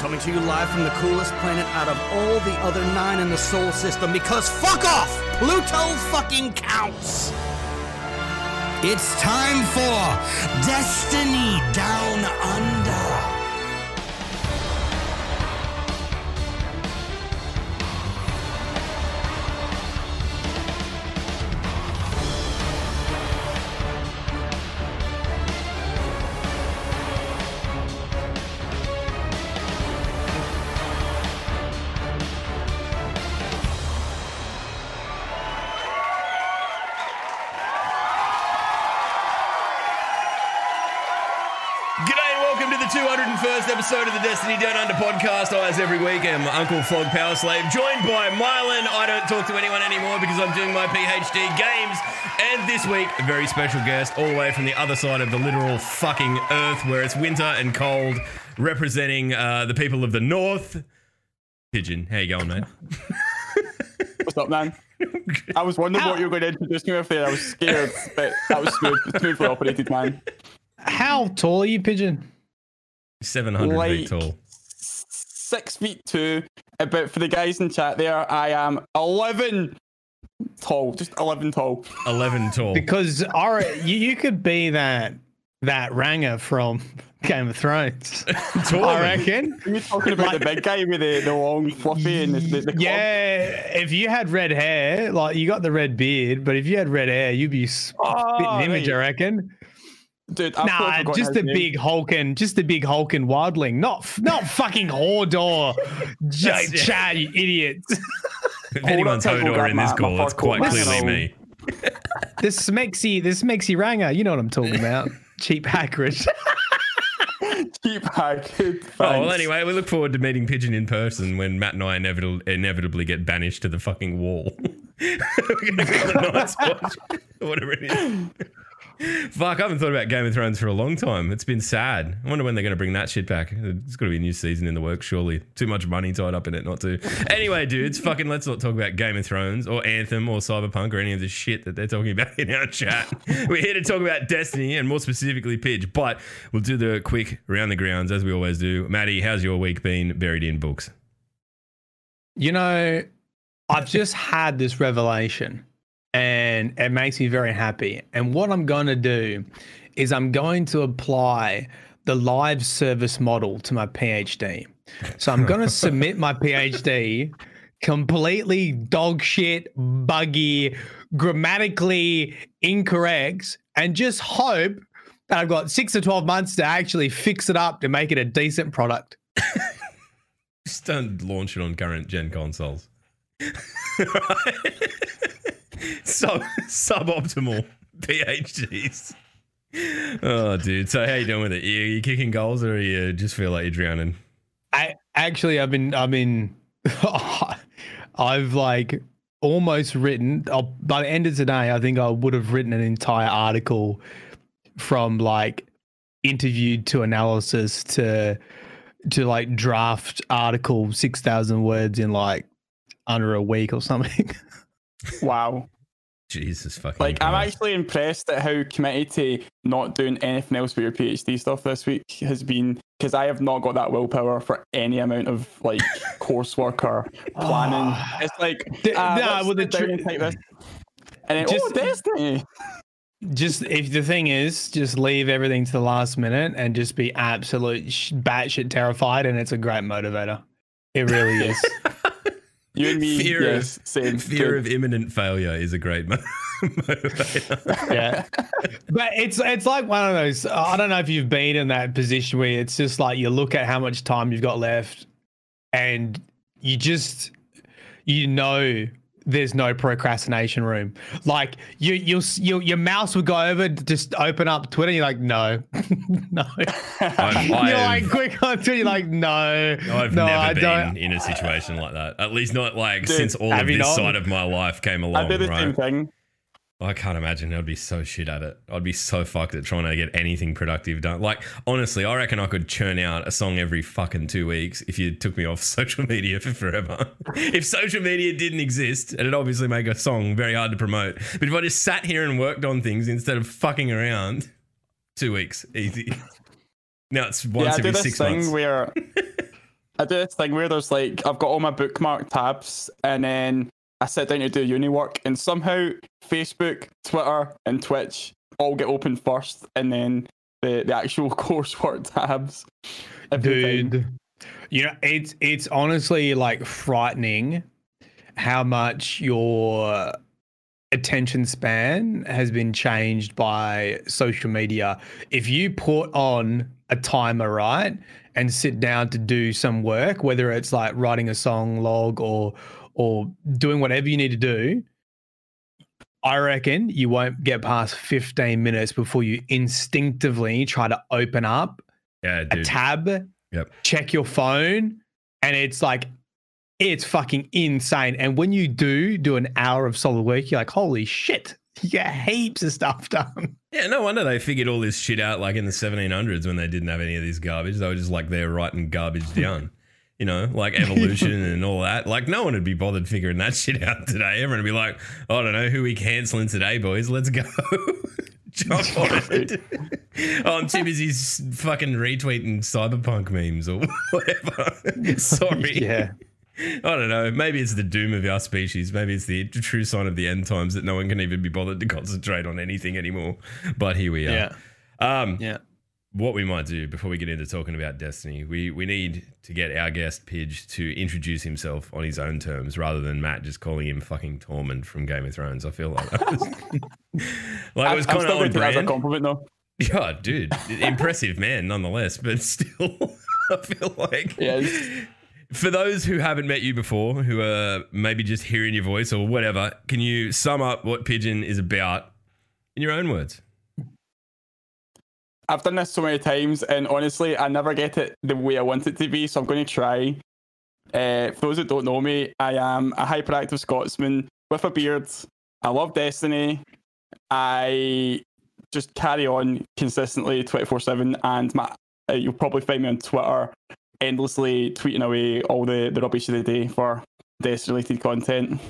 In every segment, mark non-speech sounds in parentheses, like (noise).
Coming to you live from the coolest planet out of all the other nine in the solar system because fuck off! Pluto fucking counts! It's time for Destiny Down Under. Destiny Down Under podcast. I, as every week, am Uncle Flog Power Slave, joined by Myelin. I don't talk to anyone anymore because I'm doing my PhD games. And this week, a very special guest, all the way from the other side of the literal fucking earth where it's winter and cold, representing uh, the people of the north. Pigeon, how you going, mate? (laughs) What's up, man? (laughs) I was wondering what you were going to introduce me with there. I was scared, but that was smooth, smoothly operated, man. How tall are you, Pigeon? 700 Like feet tall. six feet two. But for the guys in chat there, I am 11 tall, just 11 tall. 11 tall. Because our, you, you could be that that Ranger from (laughs) Game of Thrones. (laughs) Taller I than- reckon. Are talking about the big guy with the, the long fluffy and the, the, the club? Yeah, if you had red hair, like you got the red beard, but if you had red hair, you'd be spitting Oh, image, right. I reckon. Dude, I've Nah, just his the name. big hulking, just the big hulking wildling, not not fucking Hodor, (laughs) J- That's- yeah. Chad, you idiots. If anyone's Hold on, Hodor in this my- my call, it's quite clearly me. (laughs) this smexy, this smexy Ranger, you know what I'm talking about. Cheap hackers. (laughs) cheap hack. Oh, well, anyway, we look forward to meeting Pigeon in person when Matt and I inevitably, inevitably get banished to the fucking wall. We're going to call it Night's Watch, whatever it is. Fuck, I haven't thought about Game of Thrones for a long time. It's been sad. I wonder when they're going to bring that shit back. There's got to be a new season in the works, surely. Too much money tied up in it not to. Anyway, dudes, fucking let's not talk about Game of Thrones or Anthem or Cyberpunk or any of the shit that they're talking about in our chat. We're here to talk about Destiny and more specifically Pidge, but we'll do the quick round the grounds as we always do. Maddie, how's your week been buried in books? You know, I've just had this revelation and it makes me very happy. And what I'm going to do is I'm going to apply the live service model to my PhD. So I'm going (laughs) to submit my PhD completely dog shit, buggy, grammatically incorrect, and just hope that I've got six to 12 months to actually fix it up to make it a decent product. (laughs) Just don't launch it on current gen consoles. (laughs) (laughs) Sub suboptimal (laughs) PhDs. Oh, dude. So how you doing with it? You, you kicking goals, or you just feel like you're drowning? I actually, I've been, I've been, (laughs) I've like almost written. i by the end of today, I think I would have written an entire article from like interviewed to analysis to to like draft article six thousand words in like under a week or something. Wow. Jesus fucking. Like, I'm actually impressed at how committed to not doing anything else with your PhD stuff this week has been because I have not got that willpower for any amount of like (laughs) coursework or planning. it's like, D- uh, nah, well, the tr- and type this. And then, Just- oh, Destiny. just if the thing is, just leave everything to the last minute and just be absolute sh- batshit terrified, and it's a great motivator. It really is. (laughs) You and me, Fear of- same. Fear Good. of imminent failure is a great mo- (laughs) motivator. yeah but it's it's like one of those i don't know if you've been in that position where it's just like you look at how much time you've got left and you just you know there's no procrastination room like you you you your mouse would go over just open up twitter you're like no (laughs) no I've, (laughs) you're I've- like quick on twitter you're like no I've no never i been don't in a situation like that. At least not like Dude, since all of this not? side of my life came along. I along, did the same thing. I can't imagine I'd be so shit at it. I'd be so fucked at trying to get anything productive done. Like, honestly, I reckon I could churn out a song every fucking two weeks if you took me off (laughs) social media for forever. (laughs) if social media didn't exist, and it'd obviously make a song very hard to promote. But if I just sat here and worked on things instead of fucking around, two weeks, easy. (laughs) Now it's once yeah, I do every this six thing months. where I do this thing where there's like I've got all my bookmark tabs, and then I sit down to do uni work, and somehow Facebook, Twitter, and Twitch all get open first, and then the, the actual (laughs) coursework tabs. dude. You know, it's it's honestly like frightening how much your attention span has been changed by social media. If you put on a timer, right, and sit down to do some work, whether it's like writing a song log or or doing whatever you need to do, I reckon you won't get past 15 minutes before you instinctively try to open up Yeah, a tab, Yep. check your phone, and it's like it's fucking insane. And when you do do an hour of solid work, you're like, holy shit, you get heaps of stuff (laughs) done. Yeah, no wonder they figured all this shit out like in the 1700s when they didn't have any of this garbage. They were just like there writing garbage down. You know, like (laughs) evolution and all that. Like, no one would be bothered figuring that (laughs) shit out today. Everyone would be like, I don't know, who we canceling today, boys? Let's go. Jump on it. oh, I'm too busy fucking retweeting cyberpunk memes or (laughs) whatever. Sorry. Yeah. I don't know. Maybe it's the doom of our species. Maybe it's the true sign of the end times that no one can even be bothered to concentrate on anything anymore. But here we are. Yeah. Um, Yeah. What we might do before we get into talking about Destiny, we we need to get our guest Pidge to introduce himself on his own terms rather than Matt just calling him fucking Tormund from Game of Thrones. I feel like that was, (laughs) like it was kind of on that as a brand. compliment though. Yeah, dude, impressive man nonetheless. But still, (laughs) I feel like Yes. for those who haven't met you before, who are maybe just hearing your voice or whatever, can you sum up what Pigeon is about in your own words? I've done this so many times, and honestly, I never get it the way I want it to be. So I'm going to try. Uh, for those that don't know me, I am a hyperactive Scotsman with a beard. I love Destiny. I just carry on consistently 24 7, and my, uh, you'll probably find me on Twitter endlessly tweeting away all the, the rubbish of the day for Destiny related content.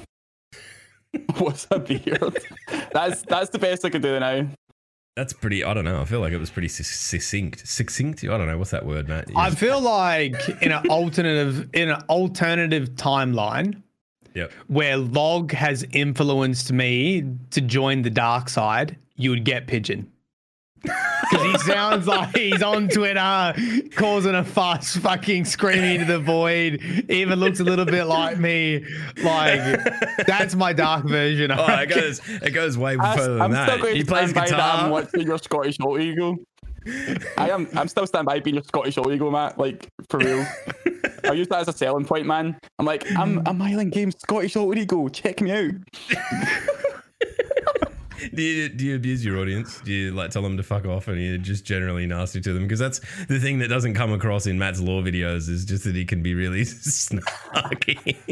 (laughs) What's a beard? (laughs) that's that's the best I can do now. That's pretty. I don't know. I feel like it was pretty succinct. Succinct. I don't know what's that word, Matt. You I feel like in an alternative in an alternative timeline Yep. where Log has influenced me to join the dark side, you would get Pigeon. Because he sounds like he's on Twitter causing a fuss, fucking screaming into the void. Even looks a little bit like me. Like that's my dark version. I Oh, it reckon. goes. It goes way I, further than I'm still that. going He to plays stand by that. I'm watching your Scottish Alt Eagle. I am. I'm still standing by being your Scottish Alt Eagle, Matt. Like for real. I use that as a selling point, man. I'm like, I'm a Myelin Games Scottish Alt Eagle. Check me out. (laughs) Do you, do you abuse your audience? Do you like tell them to fuck off, and you're just generally nasty to them? Because that's the thing that doesn't come across in Matt's lore videos is just that he can be really (laughs) snarky.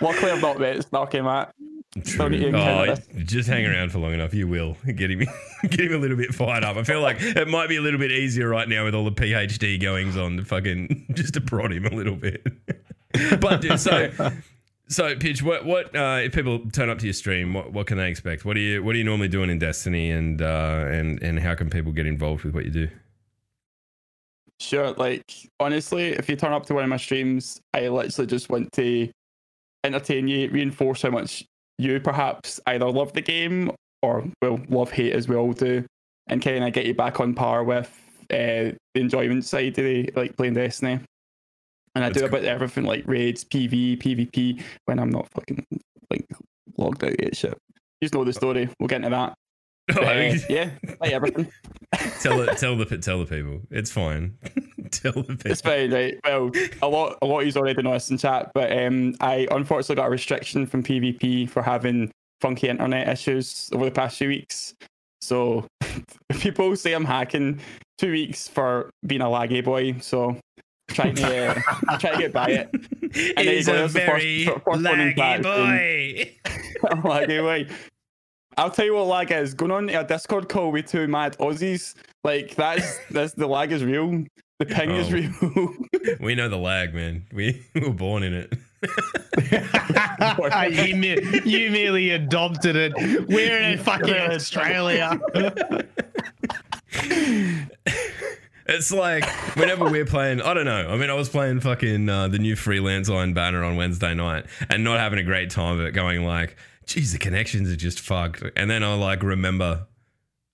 Luckily, I've not met Snarky, Matt. Still need True. Oh, just hang around for long enough, you will get him, get him a little bit fired up. I feel like it might be a little bit easier right now with all the PhD goings on to fucking (laughs) just to prod him a little bit. (laughs) but dude, so so Pidge, what what uh, if people turn up to your stream, what what can they expect? What are you what are you normally doing in Destiny, and uh, and and how can people get involved with what you do? Sure. Like honestly, if you turn up to one of my streams, I literally just want to entertain you, reinforce how much you perhaps either love the game or well love hate as we all do, and kind of get you back on par with uh, the enjoyment side of the like playing Destiny. And I That's do a cool. bit everything like raids, PV, PvP when I'm not fucking like logged out yet. Shit. You just know the story. We'll get into that. (laughs) But, uh, yeah, like everything. (laughs) tell it, (laughs) tell the tell the people. It's fine. tell the people. It's fine, right? Well, a lot, a lot of you already know this in chat, but um, I unfortunately got a restriction from PvP for having funky internet issues over the past few weeks. So people say I'm hacking two weeks for being a laggy boy. So trying to uh, trying to get by it. (laughs) then you He's go, a that's the first- very (laughs) first one in laggy fact, boy. (laughs) laggy boy. I'll tell you what lag is. Going on a Discord call with two mad Aussies, like that's that's the lag is real. The ping is Oh. real. We know the lag, man. We, we were born in it. you, me- you merely adopted it. We're in fucking Australia. It's like whenever we're playing, I don't know. I mean, I was playing fucking uh, the new freelance Iron banner on Wednesday night and not having a great time of it, going like, geez, the connections are just fucked. And then I like remember,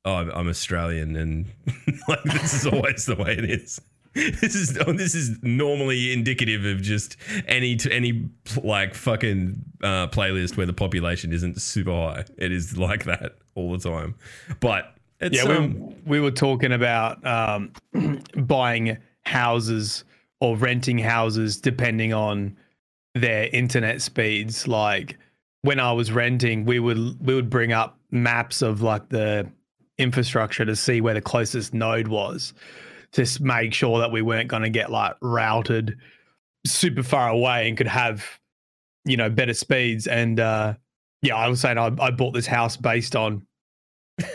oh, I'm- I'm Australian and (laughs) like this is always the way it is. This is oh, this is normally indicative of just any to any like fucking uh, playlist where the population isn't super high. It is like that all the time. But it's Yeah, um, we, we were talking about um, (clears throat) buying houses or renting houses depending on their internet speeds. Like when I was renting, we would we would bring up maps of like the infrastructure to see where the closest node was, to make sure that we weren't going to get like routed super far away and could have you know better speeds. And uh, yeah, I was saying I, I bought this house based on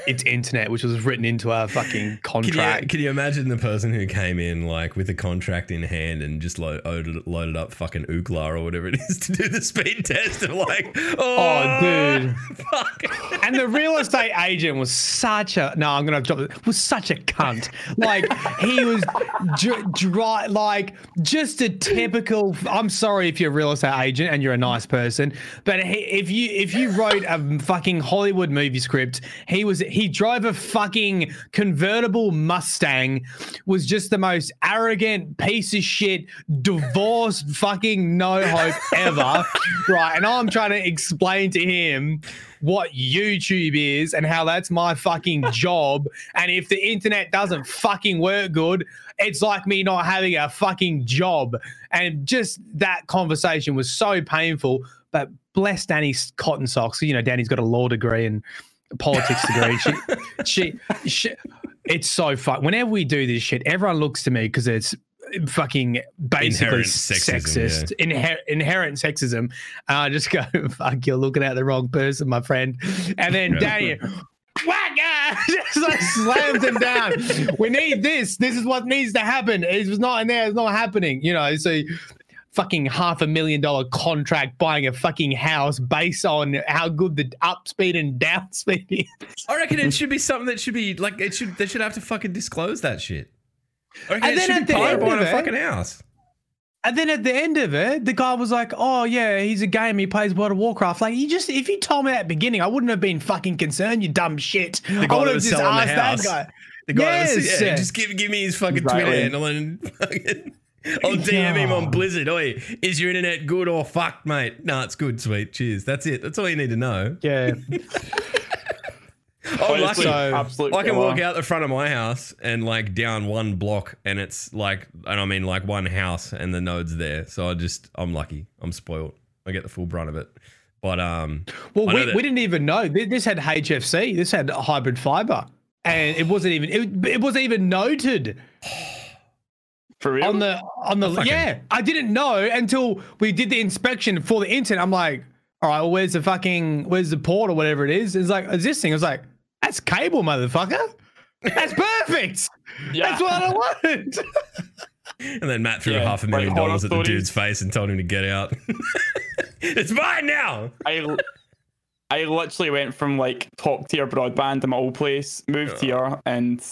its internet, which was written into our fucking Can you, contract. can you imagine the person who came in like with a contract in hand and just lo- loaded, loaded up fucking Ookla or whatever it is to do the speed test of like, oh, Oh, dude. fuck. and the real estate agent was such a no, I'm gonna drop it. Was such a cunt. Like he was dr- dry, like just a typical. I'm sorry if you're a real estate agent and you're a nice person, but he, if you if you wrote a fucking Hollywood movie script, he was he drove a fucking convertible Mustang, was just the most arrogant piece of shit, divorced (laughs) fucking no hope ever, (laughs) right? And I'm trying to explain to him what YouTube is and how that's my fucking (laughs) job. And if the internet doesn't fucking work good, it's like me not having a fucking job. And just that conversation was so painful. But bless Danny's cotton socks. You know, Danny's got a law degree and politics degree. She, she, she, it's so fun. Whenever we do this shit, everyone looks to me because it's fucking basically Inherent sexism, sexist, inher- inherent sexism. And I just go, (laughs) fuck, you're looking at the wrong person, my friend. And then Danny, whack, ah, (laughs) just like slams him down. We need this. This is what needs to happen. It was not in there. It's not happening. You know, so fucking half a million dollar contract buying a fucking house based on how good the up speed and down (laughs) speed is. I reckon it should be something that should be like it should they should have to fucking disclose that shit. I reckon And it then should at be the part end of buying a it- fucking house. And then at the end of it, the guy was like, "Oh yeah, he's a gamer. He plays World of Warcraft." Like, you just if you told me at the beginning, I wouldn't have been fucking concerned. You dumb shit. The I guy would that have was just selling the asked that guy. The guy that was, Yes. yeah, just give give me his fucking Twitter handle and (laughs) fucking I'll (laughs) DM him on Blizzard. Oi, is your internet good or fucked, mate? No, it's good, sweet. Cheers. That's it. That's all you need to know. Yeah. (laughs) (laughs) Oh, Honestly, lucky. absolute I can killer. walk out the front of my house and like down one block, and it's like, and I mean like one house, and the node's there. So I just, I'm lucky. I'm spoiled. I get the full brunt of it. But um, Well, we, that- we didn't even know this had HFC. This had hybrid fiber, and it wasn't even it, it wasn't even noted (sighs) (sighs) (sighs) For real? on the on the fucking- yeah. I didn't know until we did the inspection for the internet. I'm like, all right, well, where's the fucking where's the port or whatever it is? It's like it's this thing. I was like, that's cable, motherfucker. That's (laughs) perfect. Yeah. That's what I wanted. (laughs) and then Matt threw Yeah, half a million horror dollars at the dude's face and told him to get out. (laughs) it's mine now. I, I literally went from like top tier broadband in my old place, moved here, and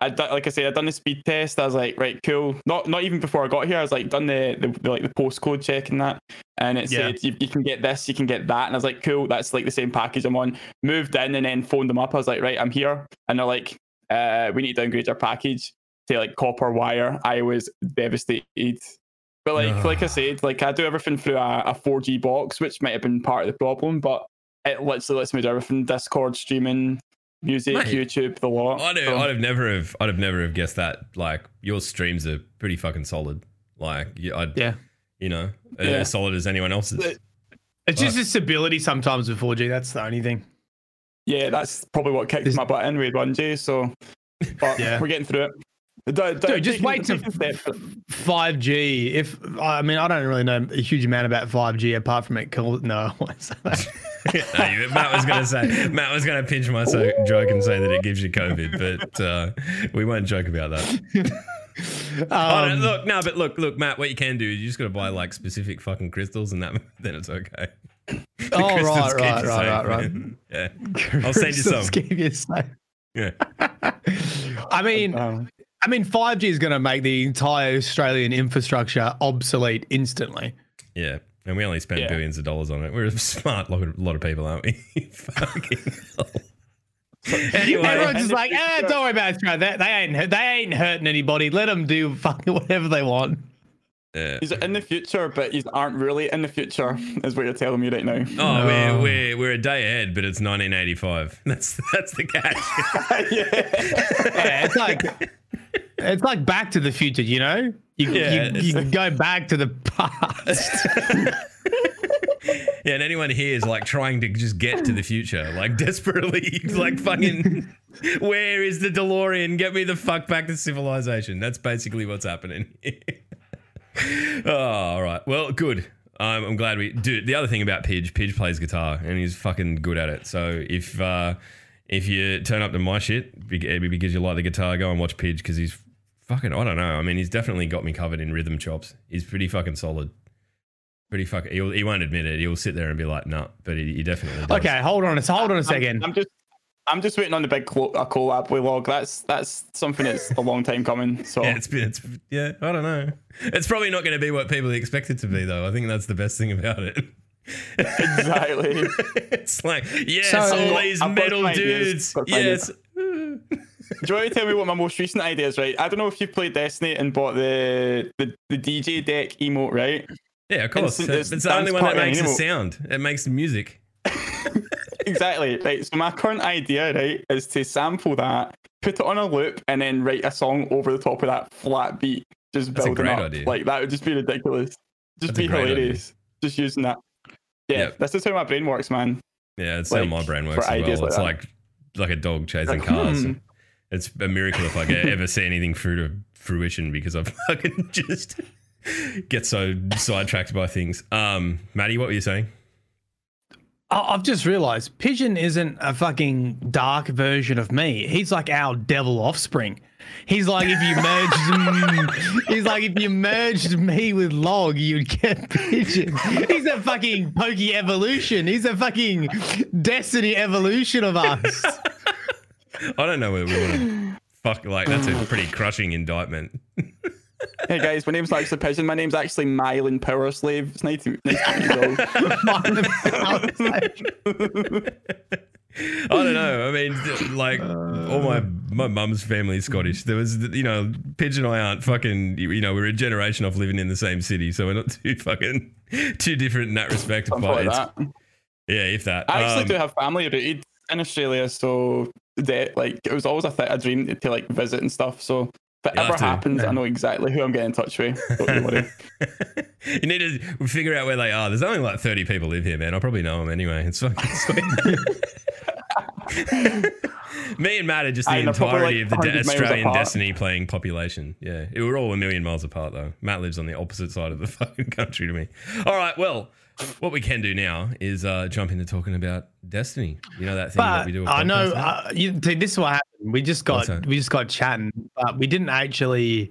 I like I said, I done the speed test. I was like, right, cool. Not not even before I got here, I was like, done the, the, the like the postcode check and that, and it Yeah. said you, you can get this, you can get that, and I was like, cool, that's like the same package I'm on. Moved in and then phoned them up. I was like, right, I'm here, and they're like, uh, we need to downgrade our package to like copper wire. I was devastated. But like like I said, like I do everything through a, a 4G box, which might have been part of the problem, but it literally lets me do everything: Discord, streaming, music, Mate, YouTube, the lot. I'd have, So- I'd have never have I'd have never have guessed that. Like your streams are pretty fucking solid. Like I'd, Yeah. you know, Yeah. as solid as anyone else's. It's just a stability sometimes with 4G. That's the only thing. yeah, that's probably what kicked This- my butt in with 1G. So, but (laughs) Yeah. we're getting through it. Do- do- Dude, just wait to 5G. If I mean, I don't really know a huge amount about 5G apart from it. Called, (laughs) no, I won't say that. No, you- Matt was gonna say Matt was gonna pinch my so- joke and say that it gives you COVID, but uh, we won't joke about that. (laughs) Oh, no, Um, look, no, but look, look, Matt. What you can do is you just gotta buy like specific fucking crystals, and that (laughs) then it's okay. (laughs) The Oh, crystals right, right, right, safe, right, right. Yeah, I'll send you some. keep you safe. Yeah. I mean, Um, I I mean, 5G is going to make the entire Australian infrastructure obsolete instantly. Yeah. And we only spend Yeah. billions of dollars on it. We're a smart lot of, lot of people, aren't we? (laughs) Fucking hell. Anyway, Everyone's just like, ah, don't worry about Australia. They, they ain't they ain't hurting anybody. Let them do fucking whatever they want. yeah. He's in the future, but he's aren't really in the future, is what you're telling me right now. Oh, we're, we're we're a day ahead, but it's 1985. (laughs) That's that's the catch. (laughs) yeah. Yeah, it's like it's like Back to the Future. You know, you Yeah, you, you (laughs) can go back to the past. (laughs) yeah, and anyone here is like trying to just get to the future, like desperately, (laughs) like fucking. Where is the DeLorean? Get me the fuck back to civilization. That's basically what's happening. oh, all right. Well, good. Um, I'm glad we do. The other thing about Pidge, Pidge plays guitar and he's fucking good at it. So if uh, if you turn up to my shit be- because you like the guitar, go and watch Pidge because he's fucking. I don't know. I mean, he's definitely got me covered in rhythm chops. He's pretty fucking solid. Pretty fucking. He'll, he won't admit it. He'll sit there and be like, "No," but he, he definitely. Does. okay, hold on a hold on a second. I'm just I'm just waiting on the big clo- a collab with Log. That's that's something that's a long time coming. So Yeah, it's been. It's yeah. I don't know. It's probably not going to be what people expect it to be, though. I think that's the best thing about it. (laughs) exactly. (laughs) it's like yes, So- all these I've metal dudes. Yes. Do you want to tell me what my most recent idea is, right? I don't know if you've played Destiny and bought the the, the DJ deck emote, right? Yeah, of course. Instant- It's, it's the only one that makes a sound. It makes music. (laughs) (laughs) Exactly. Right. So my current idea, right, is to sample that, put it on a loop, and then write a song over the top of that flat beat. Just That's a building great up. idea. Like that would just be ridiculous. Just That's a be great idea. hilarious. Just using that. Yeah, Yep. this is how my brain works, man. Yeah, it's how my brain works as well. like it's that. like like a dog chasing Like, cars. hmm. It's a miracle if I ever see anything through to fruition because I (laughs) fucking just get so sidetracked by things. Um, Maddie, what were you saying? I- I've just realized Pigeon isn't a fucking dark version of me. He's like our devil offspring. He's like if you merged, (laughs) (laughs) he's like if you merged me with Log, you'd get Pigeon. He's a fucking pokey evolution. He's a fucking destiny evolution of us. (laughs) I don't know whether we want to fuck like that's a pretty crushing indictment. Hey guys, my name's actually Pigeon. My name's actually Myelin Power Slave. It's nice to, meet you. (laughs) I don't know. I mean, like all my my mum's family is Scottish. There was, you know, Pigeon and I aren't fucking. You know, we're a generation off living in the same city, so we're not too fucking too different in that respect. But like that. yeah, if that. I actually Um, do have family rooted in Australia, so that like it was always a, th- a dream to like visit and stuff. So if it You'll ever happens, I know exactly who I'm getting in touch with. Don't you worry. (laughs) you need to figure out where they are. There's only like 30 people live here, man. I probably know them anyway. It's fucking (laughs) sweet. (laughs) Me and Matt are just the entirety like, of the de- Australian apart. Destiny playing population. Yeah, it, we're all a million miles apart though. Matt lives on the opposite side of the fucking country to me. All right, well, what we can do now is uh, jump into talking about Destiny. You know that thing that we do. a I know uh, you, see, this is what happened. We just got we just got chatting, but we didn't actually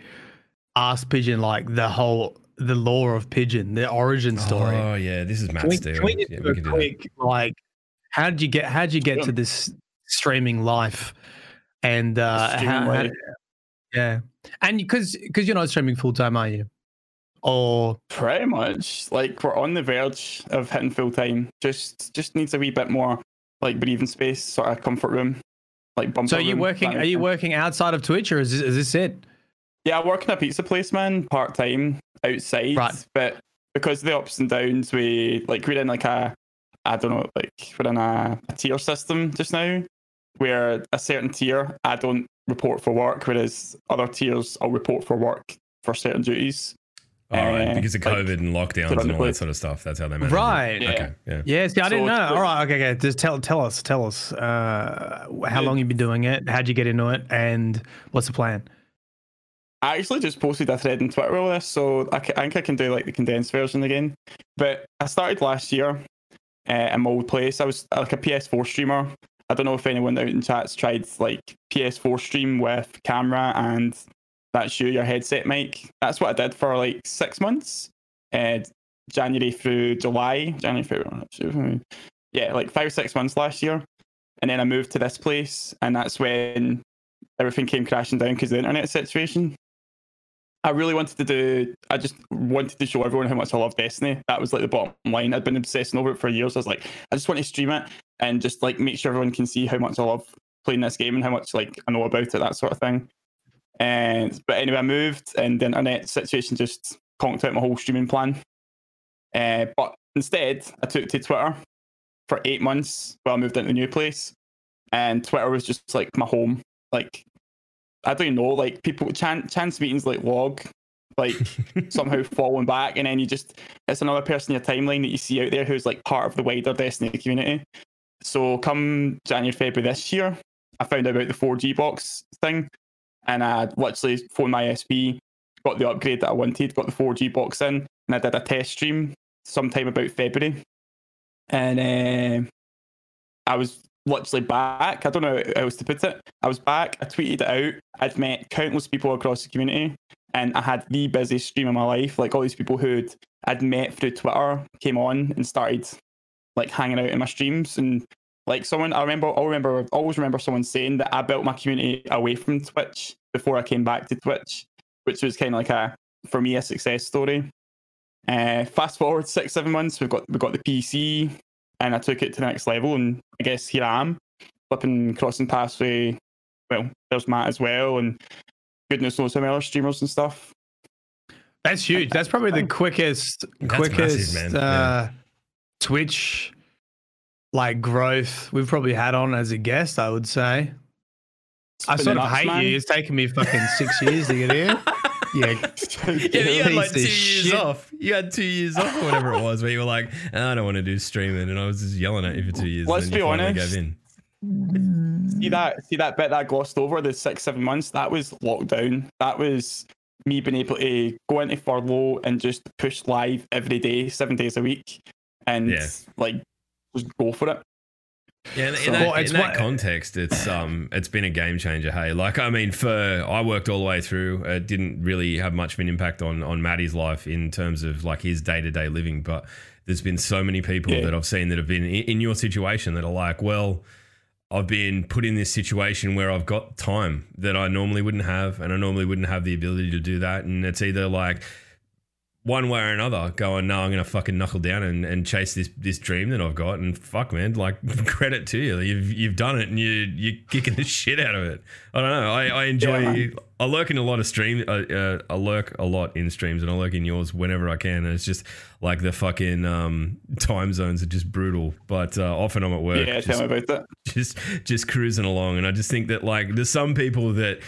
ask Pigeon like the whole the lore of Pigeon, the origin story. Oh yeah, this is Can Matt's we, deal. can we Yeah, do we a can do that. quick like how did you get how did you get Sure. to this streaming life and uh how, how- yeah and because because you're not streaming full time are you or Pretty much. Like we're on the verge of hitting full time. Just just needs a wee bit more like breathing space, sort of comfort room. Like bumper so are you room, working are you working outside of twitch or is this, is this it Yeah, I work in a pizza place, man, part time outside. Right. But because of the ups and downs, we like we're in like a I don't know, like we're in a, a tier system just now, where a certain tier I don't report for work, whereas other tiers I'll report for work for certain duties. All right, uh, because of like, COVID and lockdowns and all that sort of stuff. That's how they manage. it. right Yeah. Okay. Yeah. yeah see i didn't know it's- all right okay okay just tell tell us tell us uh how long you've been doing it how'd you get into it and what's the plan I actually just posted a thread on Twitter with all this, so I, I think I can do like the condensed version again. But I started last year uh, in my old place. I was like a PS4 streamer. I don't know if anyone out in chat's tried like PS4 stream with camera and that's you, your headset mic. That's what I did for like six months, uh, January through July, January through yeah, like five or six months last year. And then I moved to this place, and that's when everything came crashing down because the internet situation. I really wanted to do. I just wanted to show everyone how much I love Destiny. That was like the bottom line. I'd been obsessing over it for years. I was like, I just want to stream it and just like make sure everyone can see how much I love playing this game and how much like I know about it, that sort of thing. And but anyway, I moved and the internet situation just conked out my whole streaming plan. Uh, but instead, I took to Twitter for eight months while I moved into a new place, and Twitter was just like my home. Like I don't even know, like people chance chance meetings like log, like (laughs) somehow falling back, and then you just it's another person in your timeline that you see out there who's like part of the wider Destiny community. So come January, February this year, I found out about the 4G box thing, and I literally phoned my SP, got the upgrade that I wanted, got the 4G box in, and I did a test stream sometime about February, and uh, I was literally back. I don't know how else to put it. I was back. I tweeted it out. I'd met countless people across the community, and I had the busiest stream of my life. Like all these people who'd I'd met through Twitter came on and started like hanging out in my streams. And like someone, I remember, I remember, always remember someone saying that I built my community away from Twitch before I came back to Twitch, which was kind of like a for me a success story. Uh, fast forward six, seven months, we've got we've got the PC, and I took it to the next level. And I guess here I am, flipping crossing paths with, well, there's Matt as well, and goodness knows some other streamers and stuff. That's huge. That's probably the quickest, That's quickest massive, man. uh, Twitch like growth we've probably had on as a guest. I would say. I Spinning sort of nuts, hate man. you. It's taken me fucking six years to get here. (laughs) Yeah, Yeah, you had like two years shit. off. You had two years (laughs) off, or whatever it was, where you were like, ah, "I don't want to do streaming," and I was just yelling at you for two years. Let's and be honest. Gave in. see that see that bit that I glossed over the six seven months that was lockdown that was me being able to go into furlough and just push live every day seven days a week and Yeah. like just go for it Yeah, in, in So- that, Well, it's in that what- context, it's (coughs) um, it's been a game changer. Hey, like I mean, for I worked all the way through. It didn't really have much of an impact on on Maddie's life in terms of like his day to day living, but there's been so many people Yeah. that I've seen that have been in, in your situation that are like, well. I've been put in this situation where I've got time that I normally wouldn't have, and I normally wouldn't have the ability to do that. And it's either like one way or another going, no, I'm going to fucking knuckle down and, and chase this this dream that I've got. And fuck, man, like (laughs) credit to you. You've you've done it and you, you're kicking the (laughs) shit out of it. I don't know. I, I enjoy, Yeah. I lurk in a lot of stream. Uh, uh, I lurk a lot in streams and I lurk in yours whenever I can. And it's just like the fucking um, time zones are just brutal. But uh, often I'm at work. yeah just- tell me about it (laughs) just just cruising along and i just think that like there's some people that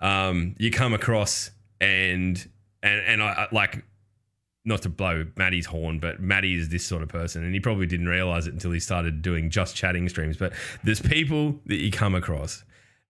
um you come across and and and i I- like not to blow Maddie's horn, but Maddie is this sort of person, and he probably didn't realize it until he started doing just chatting streams. But there's people that you come across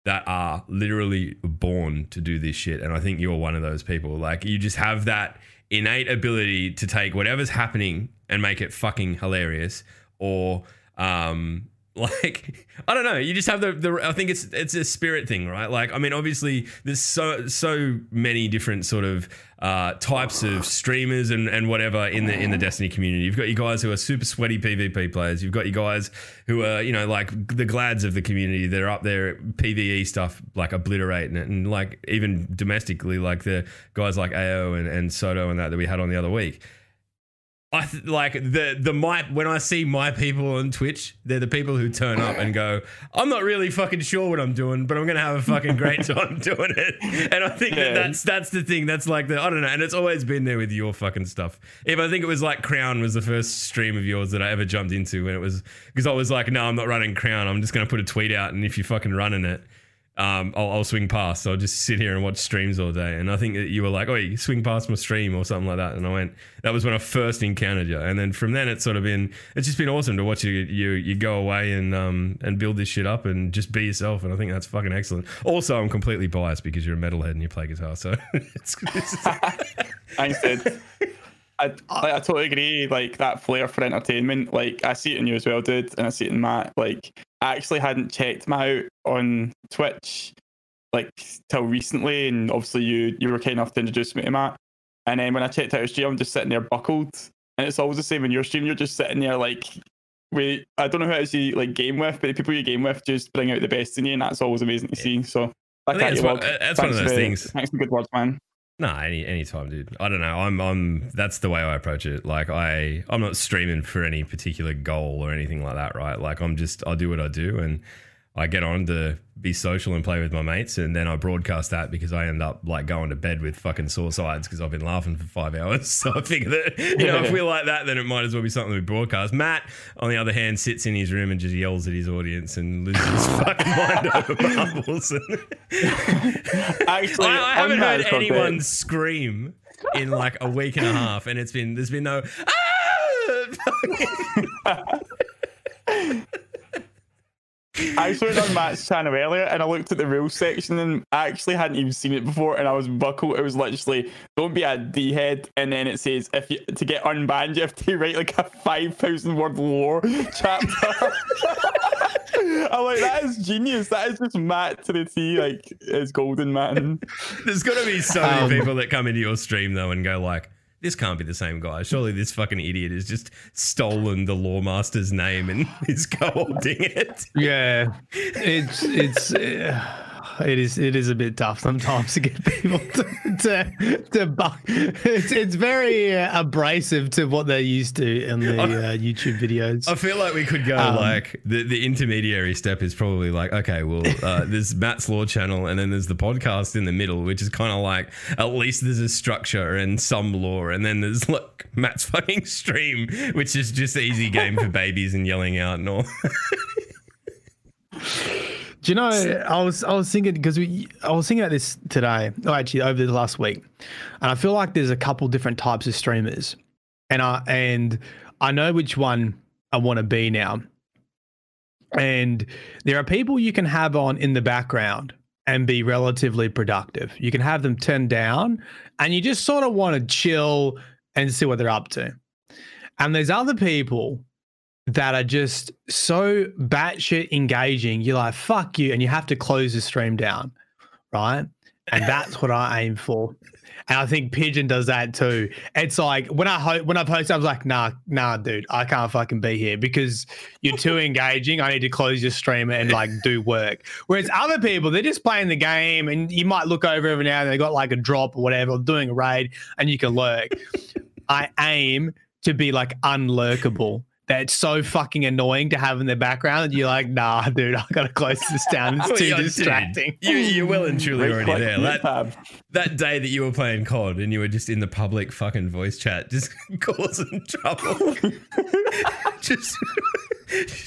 that are literally born to do this shit, and I think you're one of those people. Like you just have that innate ability to take whatever's happening and make it fucking hilarious, or um, (laughs) like I don't know. You just have the, the I think it's it's a spirit thing, right? Like I mean, obviously there's so so many different sort of uh, types of streamers and, and whatever in the in the Destiny community. You've got your guys who are super sweaty PvP players. You've got your guys who are you know like the glads of the community that are up there PVE stuff like obliterating it, and like even domestically like the guys like AO and, and Soto and that that we had on the other week. I th- like the the my when I see my people on Twitch, they're the people who turn up and go, "I'm not really fucking sure what I'm doing, but I'm gonna have a fucking great (laughs) time doing it." And I think that that's that's the thing. That's like the I don't know, and it's always been there with your fucking stuff. If I think it was like Crown was the first stream of yours that I ever jumped into, and it was because I was like, "No, I'm not running Crown. I'm just gonna put a tweet out, and if you're fucking running it." Um, I'll, I'll swing past. So I'll just sit here and watch streams all day. And I think that you were like, oh, you swing past my stream or something like that. And I went, that was when I first encountered you. And then from then, it's sort of been, it's just been awesome to watch you, you, you go away and, um, and build this shit up and just be yourself. And I think that's fucking excellent. Also, I'm completely biased because you're a metalhead and you play guitar. So (laughs) it's, it's (laughs) Thanks, dude. I, like, I totally agree. Like that flair for entertainment. Like I see it in you as well, dude, and I see it in Matt. Like actually hadn't checked Matt out on Twitch like till recently, and obviously you you were kind enough to introduce me to Matt. And then when I checked out his stream, I'm just sitting there buckled, and it's always the same in your stream. You're just sitting there like. wait, I don't know who else you like game with, but the people you game with just bring out the best in you, and that's always amazing to see. So Back I think it's one- that's one of those for- things. Thanks for good words, man. Any any time, dude. I don't know. I'm I'm that's the way I approach it. Like I I'm not streaming for any particular goal or anything like that, right? Like I'm just I'll do what I do and I get on to be social and play with my mates and then I broadcast that because I end up like going to bed with fucking sore sides because I've been laughing for five (laughs) hours. So I figure that you know if we're like that then it might as well be something we broadcast. Matt, on the other hand, sits in his room and just yells at his audience and loses his (laughs) fucking mind over. And (laughs) Actually, I, I haven't heard anyone scream in like a week and a half, and it's been there's been no. "Ah!" I saw it on Matt's channel earlier, and I looked at the rules section, and I actually hadn't even seen it before, and I was buckled. It was literally, "Don't be a d head," and then it says, "If you to get unbanned, you have to (laughs) write like a five thousand word lore chapter." (laughs) I'm like, that is genius. That is just Matt to the T. Like, it's golden, man. (laughs) There's gonna be so many Um, people that come into your stream though and go like, "This can't be the same guy. Surely this fucking idiot has just stolen the Loremaster's name and (laughs) is co-opting it." Yeah, it's it's uh, it is it is a bit tough sometimes to get (laughs) people to to, to buck. It's it's very uh, abrasive to what they're used to in the uh, YouTube videos. I feel like we could go Um, like the, the intermediary step is probably like okay, well, uh, (laughs) there's Matt's Lore channel and then there's the podcast in the middle, which is kind of like at least there's a structure and some lore, and then there's like Matt's (laughs) fucking stream, which is just easy game for babies and yelling out and all. Do you know? I was I was thinking because we I was thinking about this today. Oh, actually, over the last week, and I feel like there's a couple different types of streamers, and I and I know which one I want to be now. And there are people you can have on in the background and be relatively productive. You can have them turned down, and you just sort of want to chill and see what they're up to. And there's other people that are just so batshit engaging. You're like, fuck you. And you have to close the stream down. Right. And that's what I aim for. And I think Pigeon does that too. It's like when I ho- when I've hosted, I was like, nah, nah, dude, I can't fucking be here because you're too engaging. I need to close your stream and like do work. Whereas other people, they're just playing the game, and you might look over every now and they got like a drop or whatever, doing a raid, and you can lurk. I aim to be like unlurkable. That's so fucking annoying to have in the background. You're like, nah, dude, I gotta close this down. It's (laughs) Oh, too yeah, distracting. You, you're well and truly Right already there. That, um, that day that you were playing COD and you were just in the public fucking voice chat, just (laughs) causing trouble. (laughs) just,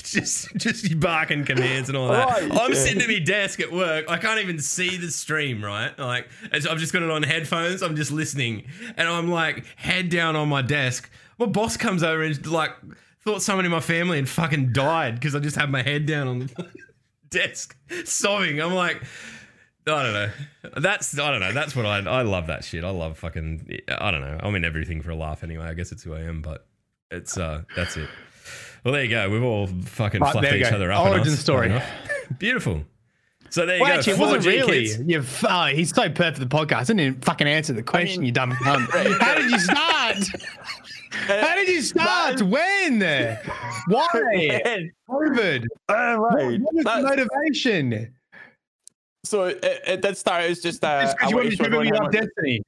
just, just barking commands and all that. Oh, right, I'm yeah. sitting at my desk at work. I can't even see the stream, right? Like, as I've just got it on headphones. I'm just listening, and I'm like head down on my desk. My boss comes over and like thought someone in my family had fucking died because I just had my head down on the (laughs) desk sobbing. I'm like. I don't know. That's I don't know. That's what I I love that shit. I love fucking I don't know. I'm in everything for a laugh anyway. I guess it's who I am, but it's uh that's it. Well, there you go. We've all fucking Right, fluffed there you each go. other up. Origin enough. story. Enough. Beautiful. So there you Well, go. actually, it wasn't really. kids. You, oh, he's so perfect for the podcast. I didn't even fucking answer the question, mean- you dumb cunt. (laughs) How did you start? (laughs) How did you start? (laughs) When? Why? (laughs) COVID. Uh, right. What was the motivation? so it, it did start as just a. Just I because you want wanted to give me up Destiny.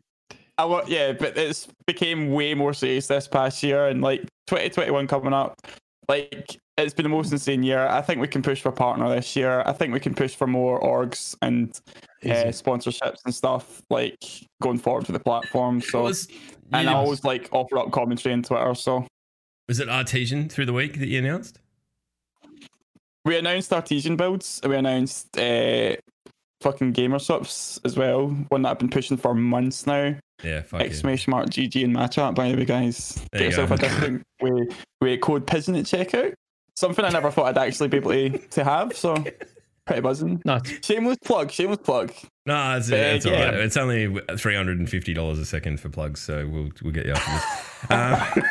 I wa- yeah, but it's became way more serious this past year, and like 2021 coming up, like it's been the most insane year. I think we can push for partner this year. I think we can push for more orgs and uh, sponsorships and stuff like going forward for the platform. So, Was, and I always like offer up commentary on Twitter. So was it Artesian through the week that you announced? we announced Artesian builds. We announced uh, fucking GamerSupps as well. One that I've been pushing for months now. Yeah, fuck yeah. Exclamation mark GG and match up, by the way, guys. There Get you yourself go. a discount with, with code PISN at checkout. Something I never thought I'd actually be able to, to have, so (laughs) pretty buzzing. Nice. Shameless plug, shameless plug. No, it's, Uh, it's all yeah. right. It's only three hundred and fifty dollars a second for plugs, so we'll we'll get you after this. (laughs) Um,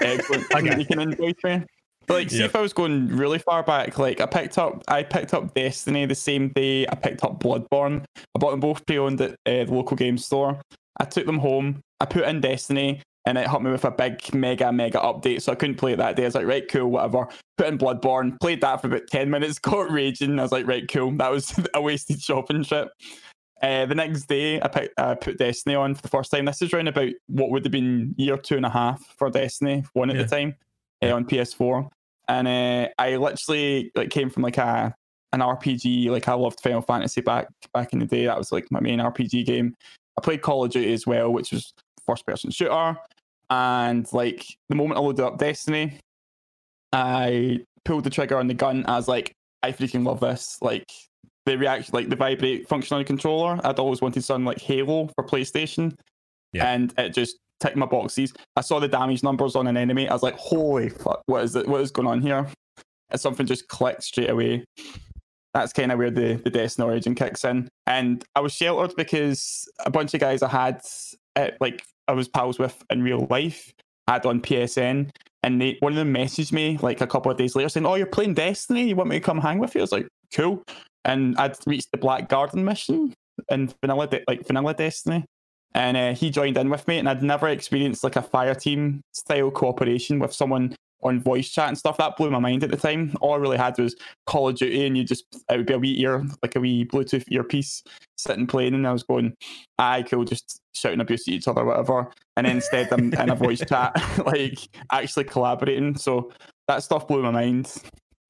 Excellent. Okay. You can enjoy, me. But like, see Yep. if I was going really far back, like I picked up, I picked up Destiny the same day I picked up Bloodborne. I bought them both pre-owned at uh, the local game store. I took them home. I put in Destiny. And it hit me with a big mega mega update, so I couldn't play it that day. I was like, right, cool, whatever. Put in Bloodborne, played that for about ten minutes, (laughs) got raging. I was like, right, cool. That was (laughs) a wasted shopping trip. Uh, the next day, I, picked, I put Destiny on for the first time. This is around about what would have been year two and a half for Destiny, one at Yeah. the time, uh, on PS4. And uh, I literally like came from like a an RPG. Like I loved Final Fantasy back back in the day. That was like my main RPG game. I played Call of Duty as well, which was first person shooter. And like the moment I loaded up Destiny, I pulled the trigger on the gun. I was like, I freaking love this. Like the reaction, like the vibrate function on the controller. I'd always wanted something like Halo for PlayStation, Yeah. and it just ticked my boxes. I saw the damage numbers on an enemy. I was like, holy fuck, what is it? What is going on here? And something just clicked straight away. That's kind of where the, the Destiny origin kicks in. And I was sheltered because a bunch of guys I had, uh, like, I was pals with in real life, had on PSN. And they, one of them messaged me like a couple of days later saying, Oh, you're playing Destiny? You want me to come hang with you? I was like, Cool. And I'd reached the Black Garden mission in vanilla, De- like vanilla Destiny. And uh, he joined in with me, and I'd never experienced like a fire team style cooperation with someone on voice chat and stuff. That blew my mind at the time. All I really had was Call of Duty, and you just it would be a wee ear, like a wee Bluetooth earpiece sitting playing, and I was going, "I cool," just shouting abuse at each other, whatever. And then instead, I'm in a voice (laughs) chat, (laughs) like actually collaborating. So that stuff blew my mind.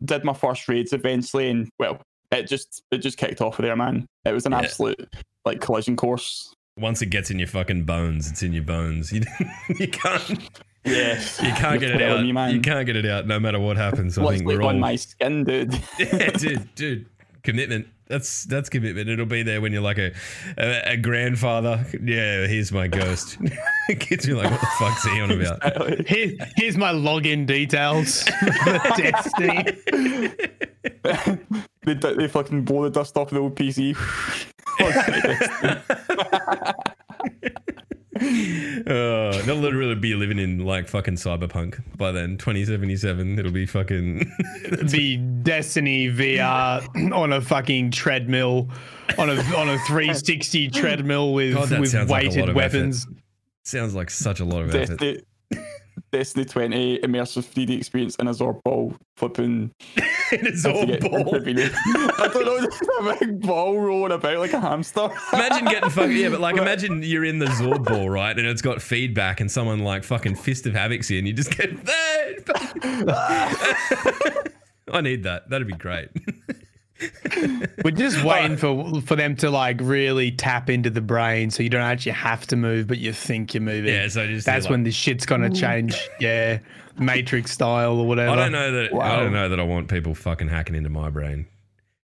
Did my first raids eventually, and well, it just it just kicked off of there, man. It was an Yeah. absolute like collision course. Once it gets in your fucking bones, it's in your bones. You, (laughs) you can't Yes, you can't get it put it out. me, man. you can't get it out no matter what happens. I What's think we're all on my skin, dude? (laughs) yeah, dude, dude, commitment. That's that's commitment. It'll be there when you're like a a, a grandfather. Yeah, here's my ghost. (laughs) Kids be like, what the fuck's he on about? Here, here's my login details (laughs) for Destiny. they, they fucking blow the dust off the old PC. (laughs) Uh, they'll literally be living in like fucking cyberpunk by then. 2077. It'll be fucking. (laughs) the Destiny VR (clears throat) on a fucking treadmill, on a on a 360 treadmill with God, with sounds like a lot weighted of weapons. sounds like such a lot of effort. Destiny, Destiny 20 immersive 3D experience in a Zorb ball flipping. it's I all ball. (laughs) I don't know, just a big ball rolling about like a hamster. Imagine getting fucking yeah, but like (laughs) imagine you're in the Zorb ball, right? And it's got feedback, and someone like fucking Fist of Havoc's you, and you just get. (laughs) I need that. That'd be great. (laughs) We're just waiting for for them to like really tap into the brain, so you don't actually have to move, but you think you're moving. Yeah, so just that's like- when this shit's gonna change. Yeah, Matrix style or whatever. I don't know that. I don't know that I want people fucking hacking into my brain.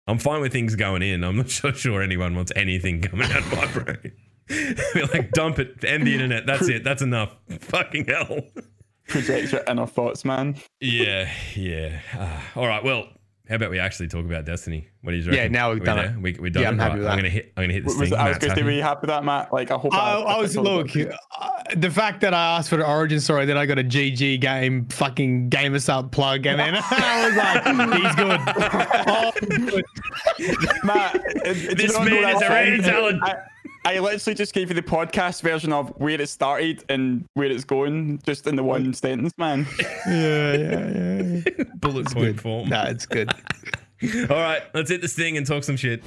I'm fine with things going in. I'm not (laughs) so sure anyone wants anything coming out of my brain. (laughs) Be like, dump it, end the internet. That's it. That's enough. Fucking hell. Project your inner thoughts, man. Yeah, yeah. Ah, all right. Well, how about we actually talk about Destiny? What do you reckon? Yeah, now we've we done there? it. We we done Yeah, it. I'm happy Right, with I'm gonna hit. I'm gonna hit this Was, thing. I was Matt's going to say, happy. were you happy with that, Matt? Like, I hope I, I was told look uh, the fact that I asked for the origin story, then I got a GG game fucking game us up plug, and then (laughs) I was like, he's good. (laughs) Oh, good. Matt, uh, do This man is a rare talent. I, I literally just gave you the podcast version of where it started and where it's going, just in the one sentence, man. (laughs) Yeah, yeah, yeah. bullet point form. No, it's good. (laughs) All right, let's hit this thing and talk some shit.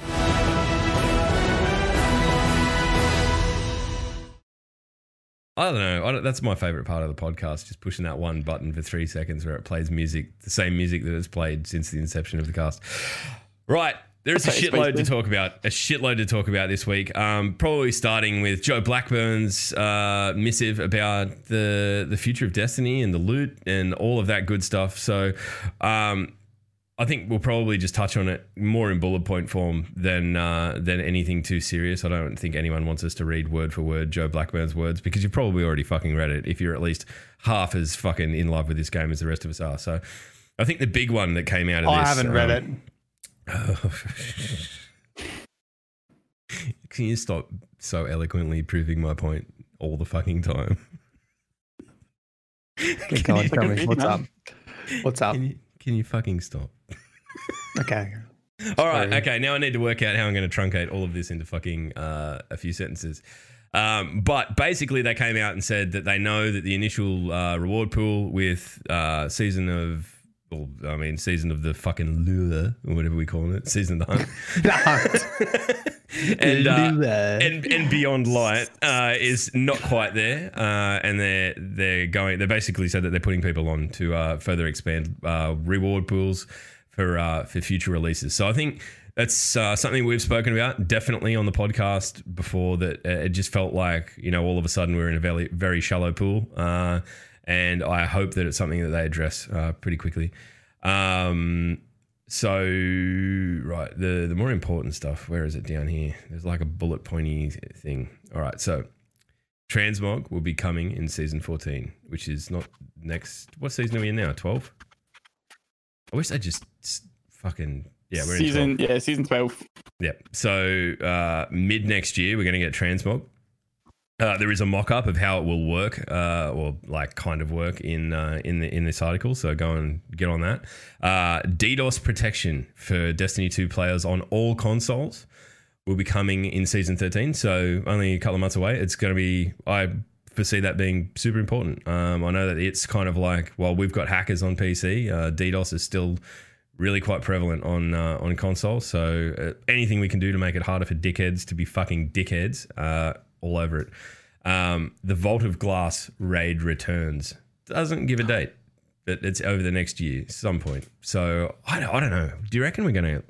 I don't know. I don't, that's my favorite part of the podcast, just pushing that one button for three seconds where it plays music, the same music that has played since the inception of the cast. Right. There's a Okay, shitload to talk about. A shitload to talk about this week. Um, probably starting with Joe Blackburn's uh, missive about the the future of Destiny and the loot and all of that good stuff. So, um, I think we'll probably just touch on it more in bullet point form than uh, than anything too serious. I don't think anyone wants us to read word for word Joe Blackburn's words because you've probably already fucking read it if you're at least half as fucking in love with this game as the rest of us are. So, I think the big one that came out of I this. I haven't read um, it. (laughs) Can you stop so eloquently proving my point all the fucking time? Keep going, It's like tell me, what's up? What's up? Can you, can you fucking stop? (laughs) Okay. All right, Sorry. okay. Now I need to work out how I'm going to truncate all of this into fucking uh, a few sentences. Um, but basically, they came out and said that they know that the initial uh, reward pool with uh, season of, well, I mean, season of the fucking lure or whatever we call it, season of the hunt, (laughs) (laughs) and, uh, and and beyond light uh, is not quite there. Uh, and they're they're going. They basically said that they're putting people on to uh, further expand uh, reward pools for uh, for future releases. So I think that's uh, something we've spoken about definitely on the podcast before. That it just felt like you know all of a sudden we're in a very very shallow pool, uh, and I hope that it's something that they address uh, pretty quickly. Um, so right, the the more important stuff. Where is it down here? There's like a bullet pointy thing. All right, so transmog will be coming in season 14, which is not next. What season are we in now? 12. I wish they just fucking yeah. We're in 12. season, yeah, season twelve. Yep. So uh, mid next year, we're going to get transmog. Uh, there is a mock-up of how it will work, uh, or like kind of work in uh, in the in this article. So go and get on that. Uh, DDoS protection for Destiny 2 players on all consoles will be coming in season 13. So only a couple of months away. It's going to be. I foresee that being super important. Um, I know that it's kind of like while we've got hackers on PC, uh, DDoS is still really quite prevalent on uh, on console. So uh, anything we can do to make it harder for dickheads to be fucking dickheads, uh, all over it. Um, the Vault of Glass raid returns. Doesn't give a date, but it's over the next year, some point. So I don't, I don't know. Do you reckon we're gonna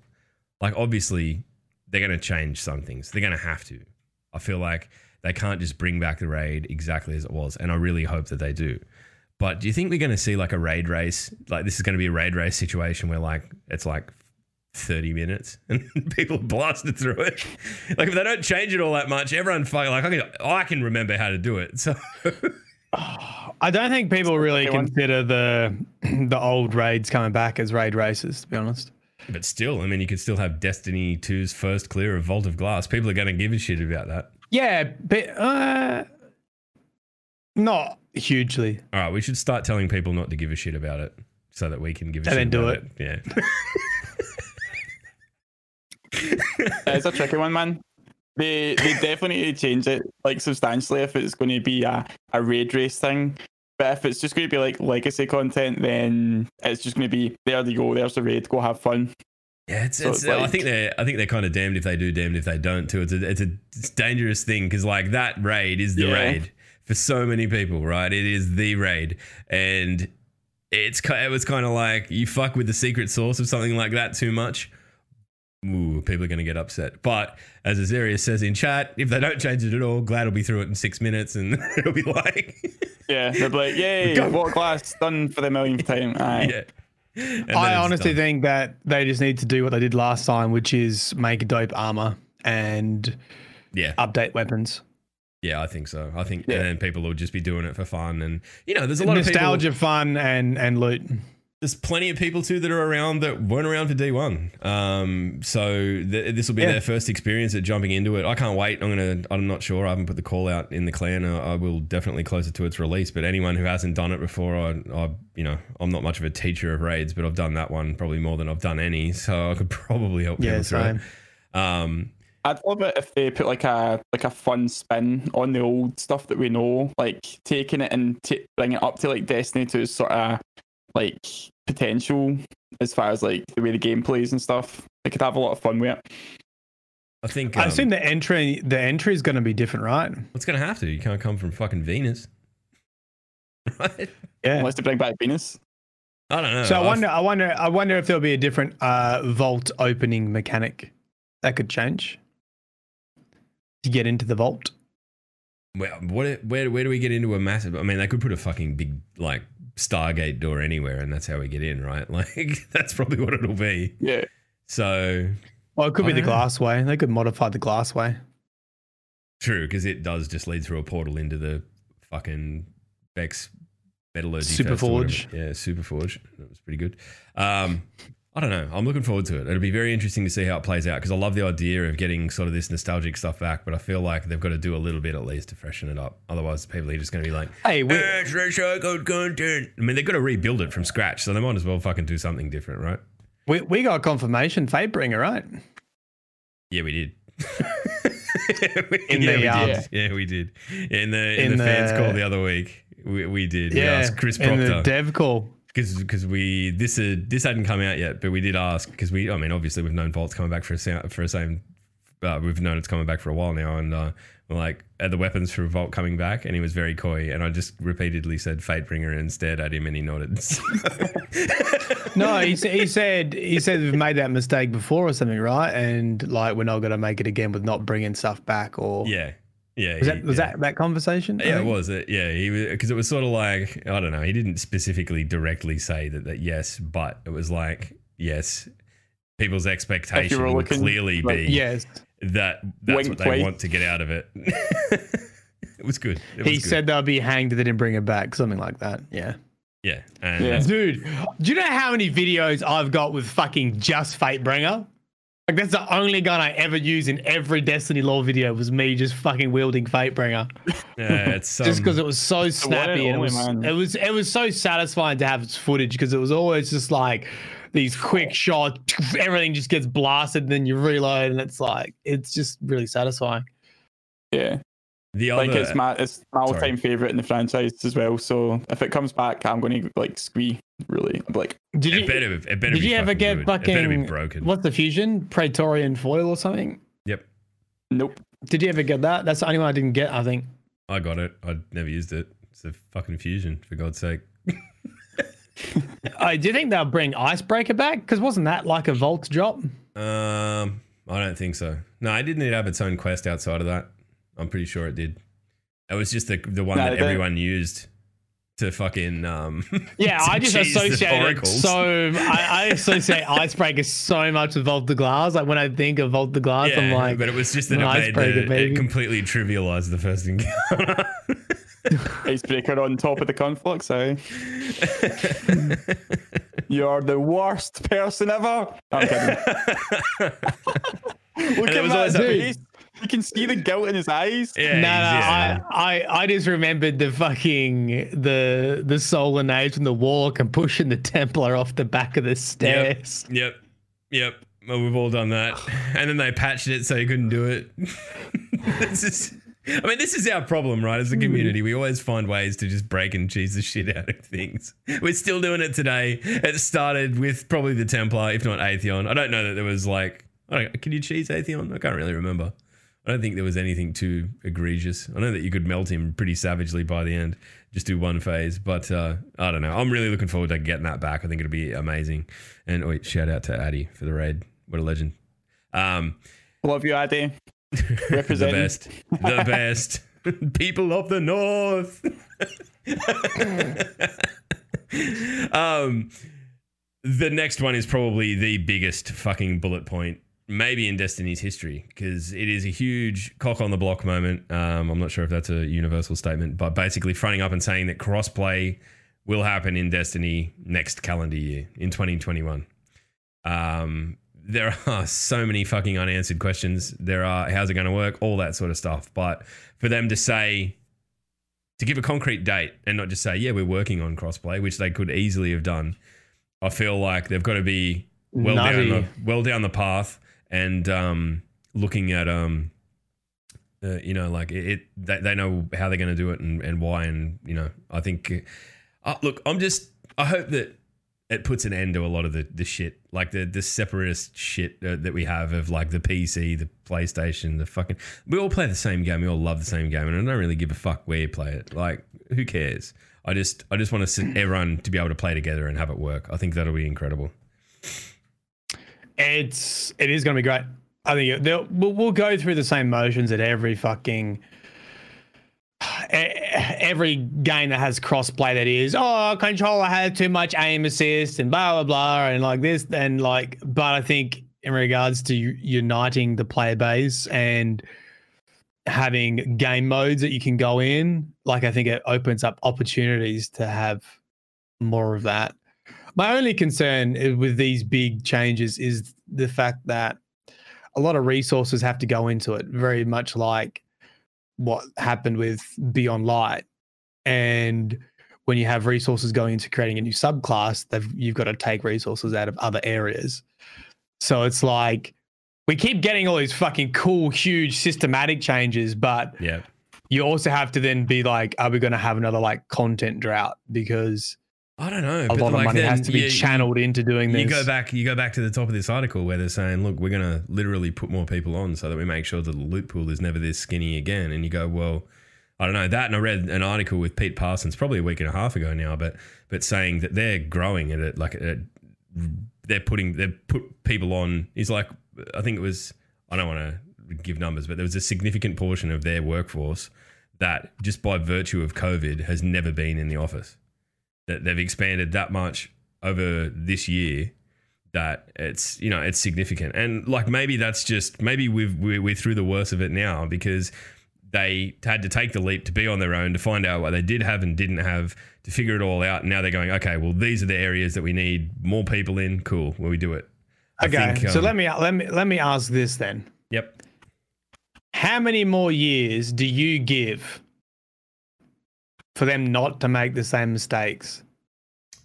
like? Obviously, they're gonna change some things. They're gonna have to. I feel like they can't just bring back the raid exactly as it was, and I really hope that they do. But do you think we're going to see like a raid race? Like this is going to be a raid race situation where like it's like 30 minutes (laughs) and people blasted through it. Like if they don't change it all that much, everyone fucking like I can I can remember how to do it. So (sighs) I don't think people really consider the (clears throat) the old raids coming back as raid races. To be honest, but still, I mean you could still have Destiny 2's first clear of Vault of Glass. People are going to give a shit about that. yeah, but uh, not hugely. All right, we should start telling people not to give a shit about it so that we can give a And shit then do about it. Yeah. (laughs) It's a tricky one, man. They they definitely need to change it like substantially if it's going to be a, a raid race thing. But if it's just going to be like legacy content, then it's just going to be there. You go. There's the raid. Go have fun. Yeah, it's, So it's, it's I think they're I think they're kind of damned if they do, damned if they don't too. It's a it's a it's dangerous thing because like that raid is the Yeah. raid for so many people, right? It is the raid, and it's it was kind of like you fuck with the secret source of something like that too much. Ooh, people are going to get upset. But as Azarius says in chat, if they don't change it at all, Gladd will be through it in six minutes, and (laughs) it'll be like, (laughs) Yeah, they'll be like, yay, what (laughs) class done for the millionth time. Aye. yeah. And I honestly done. think that they just need to do what they did last time, which is make dope armor and yeah, update weapons. yeah, I think so. I think, Yeah. and then people will just be doing it for fun, and you know, there's a lot of people. Nostalgia, fun, and and loot. There's plenty of people too that are around that weren't around for D1. Um, so th- this will be Yeah. their first experience at jumping into it. I can't wait. I'm gonna. I'm not sure. I haven't put the call out in the clan. Uh, I will definitely closer to its release. But anyone who hasn't done it before, I, I, you know, I'm not much of a teacher of raids, but I've done that one probably more than I've done any. So I could (laughs) probably help people Yeah, through same. it. Um, I'd love it if they put like a like a fun spin on the old stuff that we know, like taking it and t- bringing it up to like Destiny to sort of like potential as far as like the way the game plays and stuff. They could have a lot of fun with it. I think I um, assume the entry the entry is going to be different, right? it's gonna have to. You can't come from fucking Venus, (laughs) right? Yeah. Unless they bring back Venus. I don't know. So I I've- wonder, I wonder, I wonder if there'll be a different uh, vault opening mechanic that could change to get into the vault. Well, what? Where? Where do we get into a massive? I mean, they could put a fucking big like Stargate door anywhere, and that's how we get in, right? (laughs) Like that's probably what it'll be. Yeah. So Well, it could I be the don't know. glass way. They could modify the Glassway. true, because it does just lead through a portal into the fucking Vex metallurgy. Super Fest or whatever. Forge. Yeah, Super Forge. That was pretty good. Um, I don't know. I'm looking forward to it. It'll be very interesting to see how it plays out because I love the idea of getting sort of this nostalgic stuff back, but I feel like they've got to do a little bit at least to freshen it up. Otherwise, people are just going to be like, Hey, we, "Eh, it's recycled content. I mean, they've got to rebuild it from scratch, so they might as well fucking do something different, right? we, we got confirmation. Fatebringer, right? Yeah, we did. (laughs) In (laughs) yeah, the, we um, did. Yeah, we did. In the in, in the, fans call the other week, we, we did. we Yeah, asked Chris in the dev call. Because because we this had this hadn't come out yet, but we did ask because we I mean obviously we've known Vault's coming back for a sound, for a same. Uh, we've known it's coming back for a while now, and uh, we're like, are the weapons for Vault coming back? And he was very coy, and I just repeatedly said Fatebringer and stared at him, and he nodded. (laughs) No, he, he said he said we've made that mistake before or something, right? And like we're not going to make it again with not bringing stuff back. Or yeah, yeah. was he- that was yeah. that that conversation? Yeah, it was. It yeah, he was because it was sort of like I don't know. He didn't specifically directly say that that yes, but it was like yes. People's expectation would looking, clearly like, be Yes, that that's Wink what they twice. want to get out of it. (laughs) it was good. It he was good. said they'll be hanged if they didn't bring it back, something like that. Yeah. yeah, and Yeah. that's- Dude, do you know how many videos I've got with fucking just Fatebringer? Like that's the only gun I ever use in every Destiny lore video was me just fucking wielding Fatebringer. yeah, it's um, just because it was so snappy and and it was, it was it was so satisfying to have its footage because it was always just like these quick shots, (laughs) everything just gets blasted, and then you reload, and it's like it's just really satisfying. Yeah, the like it's my it's my all-time favorite in the franchise as well. So if it comes back, I'm going to like squee. Really, I'm like Did it you better, it better did be you ever fucking get good. It better be broken. what's the fusion Praetorian foil or something? Yep, nope. Did you ever get that? That's the only one I didn't get. I think. I got it. I never used it. It's a fucking fusion, for God's sake. (laughs) Uh, do you think they'll bring Icebreaker back? Because wasn't that like a Vault drop? Um, I don't think so. No, I didn't It have its own quest outside of that. I'm pretty sure it did. It was just the the one No, that everyone used to fucking um. (laughs) Yeah, I just associate it oracles. so. I, I associate Icebreaker so much with Vault the Glass. Like when I think of Vault the Glass, I'm like, but it was just that an it made icebreaker, the, it completely trivialized the first encounter. Icebreaker on top of the conflux. Eh? (laughs) You're the worst person ever. I'm kidding. (laughs) Look it at was that always that- face. You can see the guilt in his eyes. yeah, no, no, yeah. I, I, I just remembered the fucking the the solar nades from the walk and pushing the Templar off the back of the stairs. Yep, yep. Well, we've all done that, and then they patched it so you couldn't do it. (laughs) this is, I mean, this is our problem, right? As a hmm. community, we always find ways to just break and cheese the (laughs) shit out of things. We're still doing it today. It started with probably the Templar, if not Atheon. I don't know that there was like, I don't, can you cheese Atheon? I can't really remember. I don't think there was anything too egregious. I know that you could melt him pretty savagely by the end, just do one phase. But uh, I don't know. I'm really looking forward to getting that back. I think it'll be amazing. And wait, shout out to Addy for the raid. What a legend. Um, Love you, Addy. (laughs) the best. The (laughs) best. (laughs) People of the North. um, the next one is probably the biggest fucking bullet point, maybe in Destiny's history, because it is a huge cock on the block moment. Um, I'm not sure if that's a universal statement, but basically fronting up and saying that crossplay will happen in Destiny next calendar year in 2021. Um, there (laughs) are so many fucking unanswered questions. There are how's it going to work, all that sort of stuff. But for them to say, to give a concrete date and not just say, yeah, we're working on crossplay, which they could easily have done, I feel like they've got to be well down the well down the path and um, looking at um, uh, you know, like it, it they, they know how they're going to do it and, and why, and you know, I think. Uh, look, I'm just. I hope that it puts an end to a lot of the, the shit, like the the separatist shit uh, that we have of like the PC, the PlayStation, the fucking. We all play the same game. We all love the same game, and I don't really give a fuck where you play it. Like, who cares? I just I just want to everyone to be able to play together and have it work. I think that'll be incredible. It's it is going to be great. I think we'll, we'll go through the same motions at every fucking (sighs) every game that has crossplay. That is, oh, controller had too much aim assist and blah blah blah, and like this and like. But I think in regards to uniting the player base and having game modes that you can go in, like I think it opens up opportunities to have more of that. My only concern eh, with these big changes is the fact that a lot of resources have to go into it, very much like what happened with Beyond Light. And when you have resources going into creating a new subclass, you've got to take resources out of other areas. So it's like we keep getting all these fucking cool, huge, systematic changes, but Yeah. you also have to then be like, are we going to have another like content drought because I don't know. a but lot of money has to be you- channeled into doing this? You go back. You go back to the top of this article where they're saying, "Look, we're going to literally put more people on so that we make sure that the loot pool is never this skinny again." And you go, "Well, I don't know that." And I read an article with Pete Parsons probably a week and a half ago now, but but saying that they're growing at it like at, they're putting they put people on. He's like, I think it was. I don't want to give numbers, but there was a significant portion of their workforce that just by virtue of COVID has never been in the office that they've expanded that much over this year that it's you know it's significant. And like maybe that's just maybe we've we're, we're through the worst of it now because they had to take the leap to be on their own to find out what they did have and didn't have to figure it all out. And now they're going okay well these are the areas that we need more people in. Cool where we do it. I Okay, think, so um, let me let me let me ask this then: yep. How many more years do you give for them not to make the same mistakes?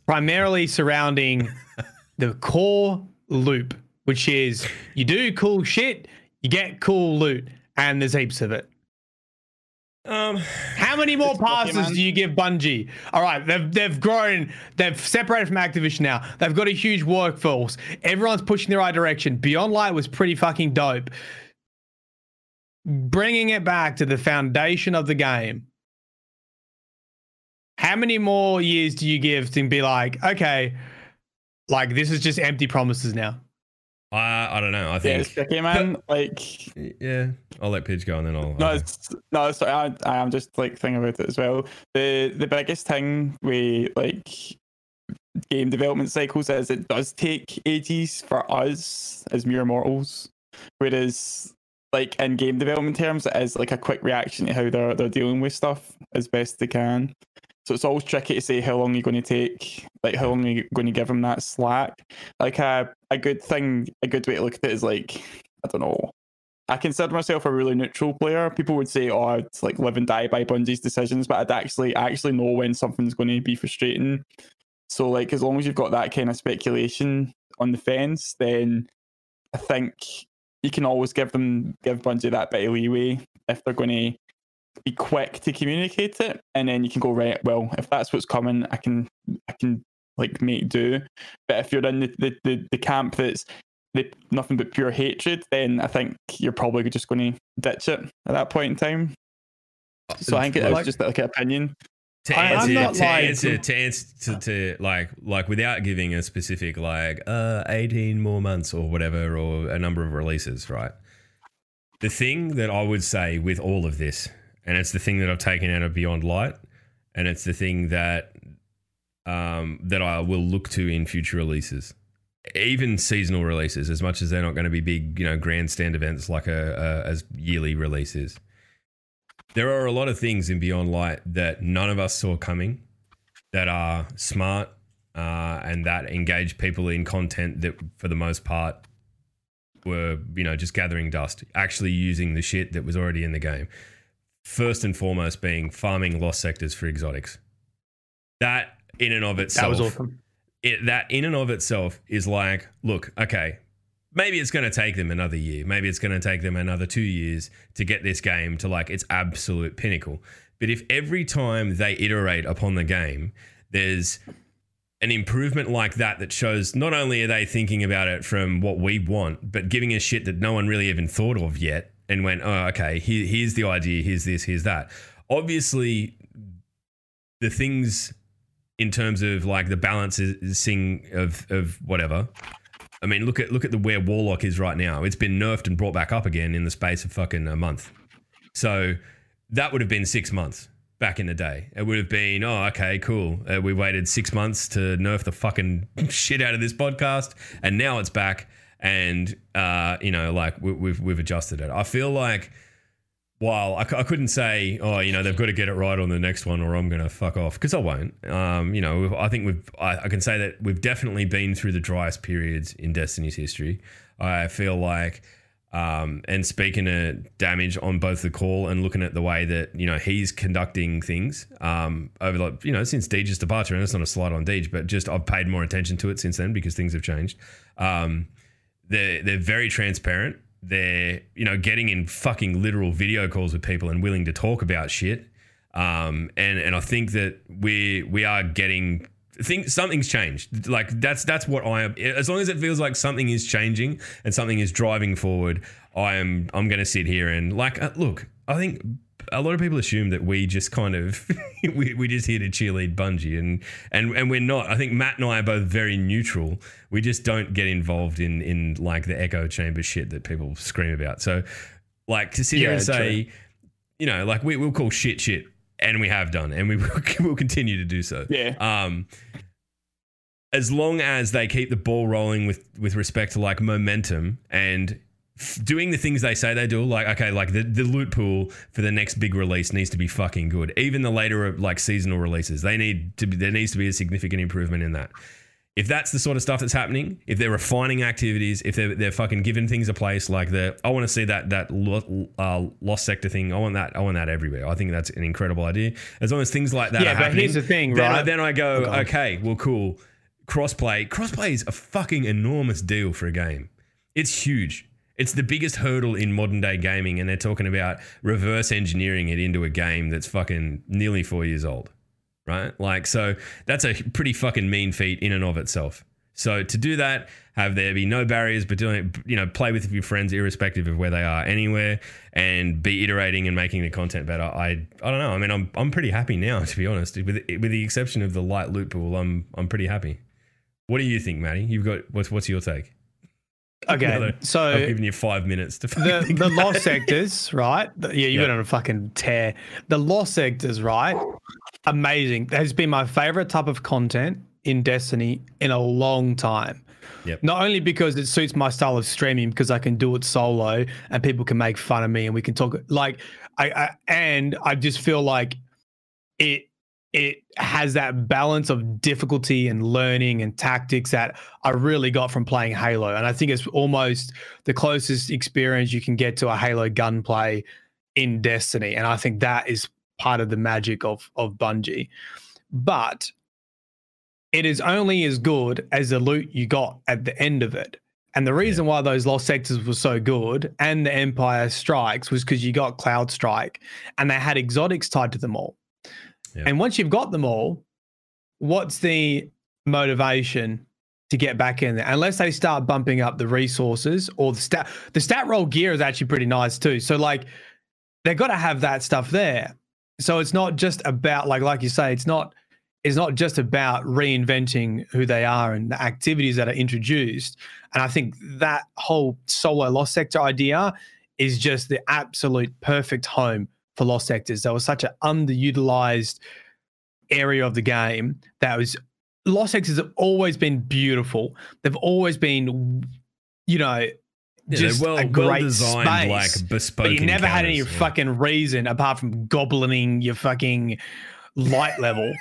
Primarily surrounding (laughs) the core loop, which is you do cool shit, you get cool loot, and there's heaps of it. um How many more passes man. do you give Bungie? All right, they've they've grown, they've separated from Activision now. They've got a huge workforce. Everyone's pushing the right direction. Beyond Light was pretty fucking dope. Bringing it back to the foundation of the game. How many more years do you give to be like, okay, like this is just empty promises now? I I don't know I Yeah, think it's tricky, man. Like, yeah I'll let Pidge go and then I'll no, I'll- no, sorry, I, I am just like thinking about it as well. The the biggest thing we like game development cycles is it does take ages for us as mere mortals, whereas like in game development terms, it is like a quick reaction to how they're they're dealing with stuff as best they can. So it's always tricky to say how long you're going to take, like how long you're going to give them that slack. Like a a good thing, a good way to look at it is like I don't know. I consider myself a really neutral player. People would say, "Oh, it's like live and die by Bungie's decisions," but I'd actually I actually know when something's going to be frustrating. So, like, as long as you've got that kind of speculation on the fence, then I think you can always give them give Bungie that bit of leeway if they're going to be quick to communicate it, and then you can go right. Well, if that's what's coming, I can I can like make do. But if you're in the the, the, the camp that's the, nothing but pure hatred, then I think you're probably just going to ditch it at that point in time. So I think it's Like- just like an opinion. to I- I'm not to, like- answer to answer to, to like like without giving a specific like uh 18 more months or whatever or a number of releases right the thing that i would say with all of this and it's the thing that i've taken out of beyond light. And it's the thing that um that i will look to in future releases. Even seasonal releases as much as they're not going to be big you know grandstand events like a, a as yearly releases. There are a lot of things in Beyond Light that none of us saw coming that are smart uh, and that engage people in content that, for the most part, were you know just gathering dust, actually using the shit that was already in the game. First and foremost, being farming lost sectors for exotics. That in and of itself, That was awesome. it, that in and of itself is like, look, okay, maybe it's going to take them another year. Maybe it's going to take them another two years to get this game to like its absolute pinnacle. But if every time they iterate upon the game, there's an improvement like that that shows not only are they thinking about it from what we want, but giving a shit that no one really even thought of yet and went, oh, okay, here, here's the idea, here's this, here's that. Obviously, the things in terms of like the balancing of of whatever. I mean, look at look at the where Warlock is right now. It's been nerfed and brought back up again in the space of fucking a month. So that would have been six months back in the day. It would have been, oh, okay, cool. Uh, we waited six months to nerf the fucking (laughs) shit out of this podcast, and now it's back. And uh, you know, like we, we've we've adjusted it. I feel like while I, couldn't say, oh, you know, they've got to get it right on the next one, or I'm to fuck off because I won't. Um, you know, I think we've, I, I can say that we've definitely been through the driest periods in Destiny's history. I feel like, um, and speaking of damage on both the call and looking at the way that you know he's conducting things um, over the, you know, since Deej's departure, and it's not a slight on Deej, but just I've paid more attention to it since then because things have changed. Um, they're they're very transparent they're you know getting in fucking literal video calls with people and willing to talk about shit. Um, and and I think that we we are getting think something's changed. Like that's that's what I am. As long as it feels like something is changing and something is driving forward, I am I'm going to sit here and like uh, look. I think a lot of people assume that we just kind of (laughs) we, we just here to cheerlead Bungie and and and we're not. I think Matt and I are both very neutral. We just don't get involved in in like the echo chamber shit that people scream about. So like to sit here and say, you know, like we, we'll call shit shit and we have done and we will, (laughs) will continue to do so. Yeah. Um as long as they keep the ball rolling with with respect to like momentum and doing the things they say they do like okay like the, the loot pool for the next big release needs to be fucking good even the later like seasonal releases they need to be there needs to be a significant improvement in that if that's the sort of stuff that's happening, if they're refining activities, if they're, they're fucking giving things a place, like the I want to see that that lo, uh, lost sector thing. I want that. I want that everywhere. I think that's an incredible idea. As long as things like that Yeah, are but happening, here's the thing, then I, right? then I go, Okay. okay, well, cool. Crossplay, crossplay is a fucking enormous deal for a game. It's huge. It's the biggest hurdle in modern day gaming, and they're talking about reverse engineering it into a game that's fucking nearly four years old right? Like, so that's a pretty fucking mean feat in and of itself. So to do that, have there be no barriers, but doing it, you know, play with your friends irrespective of where they are anywhere, and be iterating and making the content better. I I don't know. I mean, I'm I'm pretty happy now, (laughs) to be honest. With with the exception of the light loot pool, I'm I'm pretty happy. What do you think, Maddie? You've got what's what's your take? Okay, Another- so I've given you five minutes to the the (laughs) lost sectors, right? The- Yeah, you Yeah. went on a fucking tear. The lost sectors, right? Amazing. That has been my favorite type of content in Destiny in a long time. Yep. Not only because it suits my style of streaming, because I can do it solo and people can make fun of me and we can talk like I, I and I just feel like it it has that balance of difficulty and learning and tactics that I really got from playing Halo. And I think it's almost the closest experience you can get to a Halo gunplay in Destiny. And I think that is part of the magic of of Bungie. But it is only as good as the loot you got at the end of it. And the reason why those lost sectors were so good and the Empire strikes was because you got Cloud Strike and they had exotics tied to them all. And once you've got them all, what's the motivation to get back in there? Unless they start bumping up the resources or the stat the stat roll gear is actually pretty nice too. So like they've got to have that stuff there. So it's not just about like like you say, it's not it's not just about reinventing who they are and the activities that are introduced. And I think that whole solo lost sector idea is just the absolute perfect home for lost sectors. That was such an underutilized area of the game that was lost sectors have always been beautiful. They've always been, you know, Yeah, just well, a well great designed, space, like bespoke. but you never had any yeah. fucking reason apart from goblining your fucking light level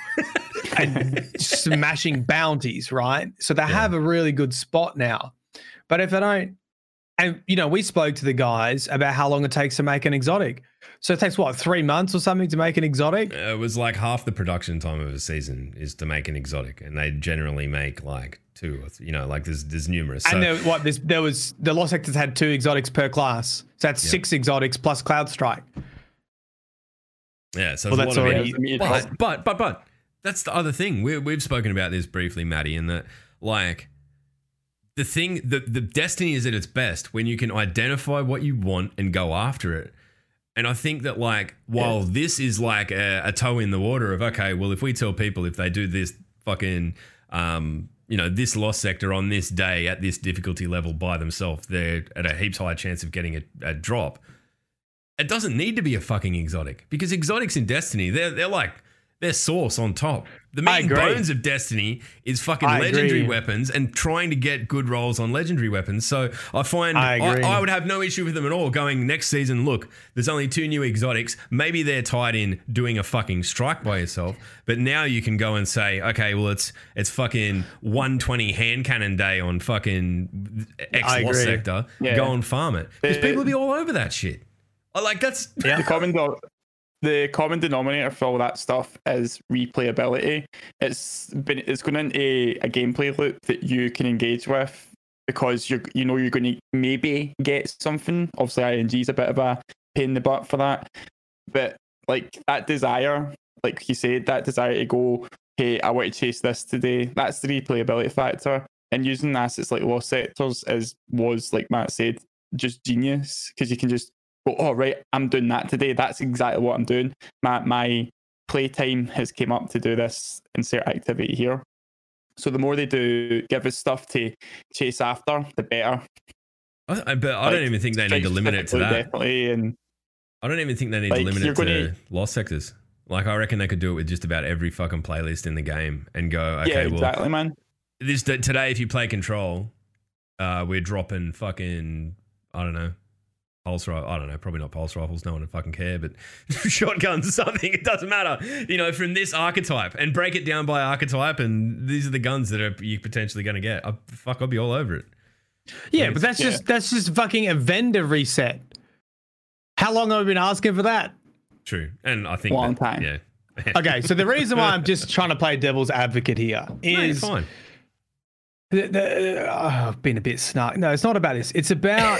and (laughs) smashing bounties, right? So they have a really good spot now. But if I don't, and you know, we spoke to the guys about how long it takes to make an exotic. So it takes what three months or something to make an exotic. Uh, It was like half the production time of a season is to make an exotic, and they generally make like two or th- you know, like there's there's numerous. So, and there, what this there was the lost sectors had two exotics per class. So that's Yeah. six exotics plus cloud strike. yeah, so Well, that's a lot already- Yeah, But, but but but that's the other thing. We we've spoken about this briefly, Maddie, in that like the thing the the destiny is at its best when you can identify what you want and go after it. And I think that like while this is like a, a toe in the water of okay, well if we tell people if they do this fucking um you know this lost sector on this day at this difficulty level by themselves, they're at a heaps higher chance of getting a, a drop it doesn't need to be a fucking exotic because exotics in Destiny, they're they're like they're sauce on top. The meat and bones of Destiny is fucking I legendary agree. weapons and trying to get good rolls on legendary weapons. So I find I I. I, would have no issue with them at all. Going next season, look, there's only two new exotics. Maybe they're tied in doing a fucking strike by yourself, but now you can go and say, okay, well it's it's fucking 120 hand cannon day on fucking X I lost agree. sector. Yeah. Go and farm it because people will be all over that shit. Like that's yeah. (laughs) the common do- the common denominator for all that stuff is replayability. It's been it's going into a gameplay loop that you can engage with because you you know you're going to maybe get something. Obviously, ing is a bit of a pain in the butt for that, but like that desire, like you said, that desire to go, hey, I want to chase this today. That's the replayability factor, and using assets like lost sectors is was like Matt said, just genius because you can just go, oh right, I'm doing that today. That's exactly what I'm doing. My my playtime has came up to do this insert activity here. So the more they do give us stuff to chase after, the better. I, but I don't even think they need to limit it to that. Definitely, and I don't even think they need Like, to limit it to lost sectors. Like I reckon they could do it with just about every fucking playlist in the game and go, okay, yeah, well, exactly, man. this today if you play control, uh, we're dropping fucking I don't know. Pulse rifle, I don't know, probably not pulse rifles, no one would fucking care, but (laughs) shotguns or (laughs) something, it doesn't matter. You know, from this archetype and break it down by archetype, and these are the guns that are you potentially going to get. I, fuck, I'll be all over it. Yeah, but that's Yeah. just that's just fucking a vendor reset. How long have we been asking for that? True, and I think Long that- time. Yeah, (laughs) Okay, so the reason why I'm just trying to play devil's advocate here is No, you're fine. the, the, oh, I've been a bit snark. No, it's not about this. It's about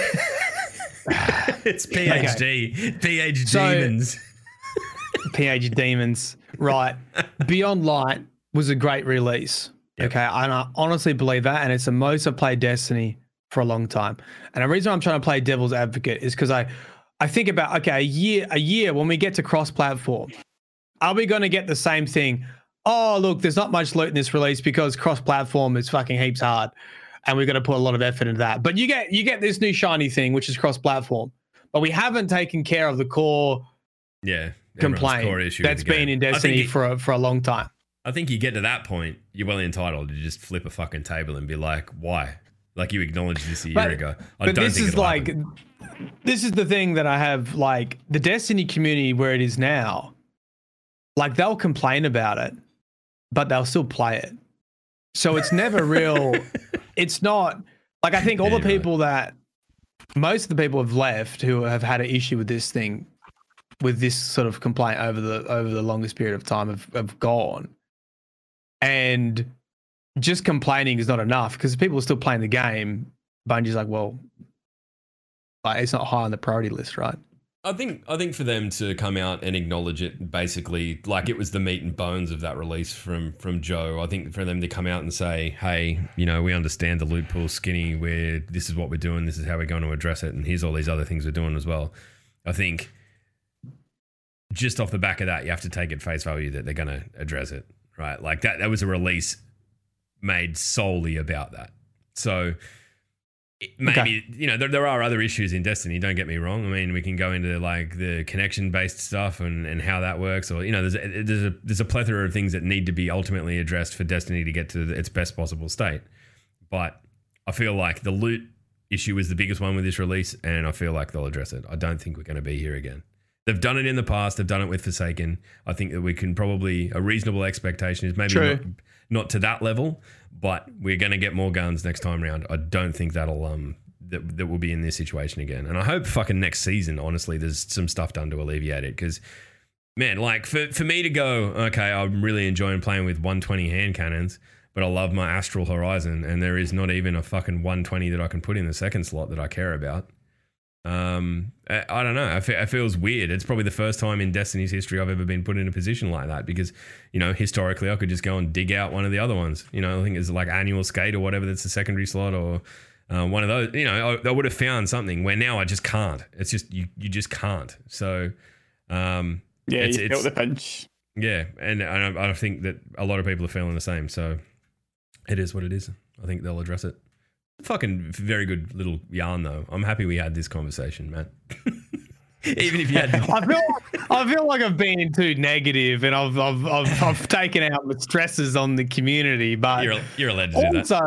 (laughs) it's PhD, PhD So- demons. (laughs) PhD Demons. Right. Beyond Light was a great release. Okay. And I honestly believe that. And it's the most I've played Destiny for a long time. And the reason I'm trying to play devil's advocate is because I, I think about, okay, a year, a year when we get to cross platform, are we going to get the same thing? Oh, look, there's not much loot in this release because cross platform is fucking heaps hard. And we're going to put a lot of effort into that. But you get you get this new shiny thing, which is cross platform. But we haven't taken care of the core Yeah, everyone's core complaint issue that's been in Destiny it- for a, for a long time. I think you get to that point, you're well entitled to just flip a fucking table and be like, why? Like you acknowledged this a year But- ago. I But this is like happen. this is the thing that I have like the Destiny community where it is now. Like they'll complain about it, but they'll still play it. So it's never real. (laughs) it's not like I think all the people that most of the people have left who have had an issue with this thing, with this sort of complaint over the over the longest period of time have, have gone. And just complaining is not enough because people are still playing the game. Bungie's like, well, like, it's not high on the priority list, right? I think I think for them to come out and acknowledge it basically like it was the meat and bones of that release from from Joe. I think for them to come out and say, "Hey, you know, we understand the loot pool skinny. Where this is what we're doing. This is how we're going to address it, and here's all these other things we're doing as well." I think just off the back of that, you have to take it face value that they're going to address it, right? Like that that was a release made solely about that. So maybe Okay. you know there, there are other issues in destiny don't get me wrong. I mean we can go into like the connection based stuff and, and how that works or you know there's a, there's a there's a plethora of things that need to be ultimately addressed for destiny to get to its best possible state. But i feel like the loot issue is the biggest one with this release and i feel like they'll address it. I don't think we're going to be here again. They've done it in the past. They've done it with forsaken. I think that we can probably a reasonable expectation is maybe not, not to that level but we're going to get more guns next time round. I don't think that'll um that that will be in this situation again. And I hope fucking next season, honestly, there's some stuff done to alleviate it because. Man, like for, for me to go, okay, I'm really enjoying playing with 120 hand cannons, but I love my Astral Horizon, and there is not even a fucking 120 that I can put in the second slot that I care about. Um, I, I don't know. I fe- it feels weird. It's probably the first time in Destiny's history I've ever been put in a position like that because, you know, historically I could just go and dig out one of the other ones. You know, I think it's like annual skate or whatever that's the secondary slot or uh, one of those. You know, I, I would have found something where now I just can't. It's just you you just can't. So, um, Yeah, It's- you felt the pinch. yeah, and, and I, I think that a lot of people are feeling the same. So it is what it is. I think they'll address it. Fucking very good little yarn, though. I'm happy we had this conversation, man. (laughs) Even if you had, (laughs) I feel I feel like I've been too negative and I've I've I've, I've taken out the stresses on the community, but you're you're allowed to do that. also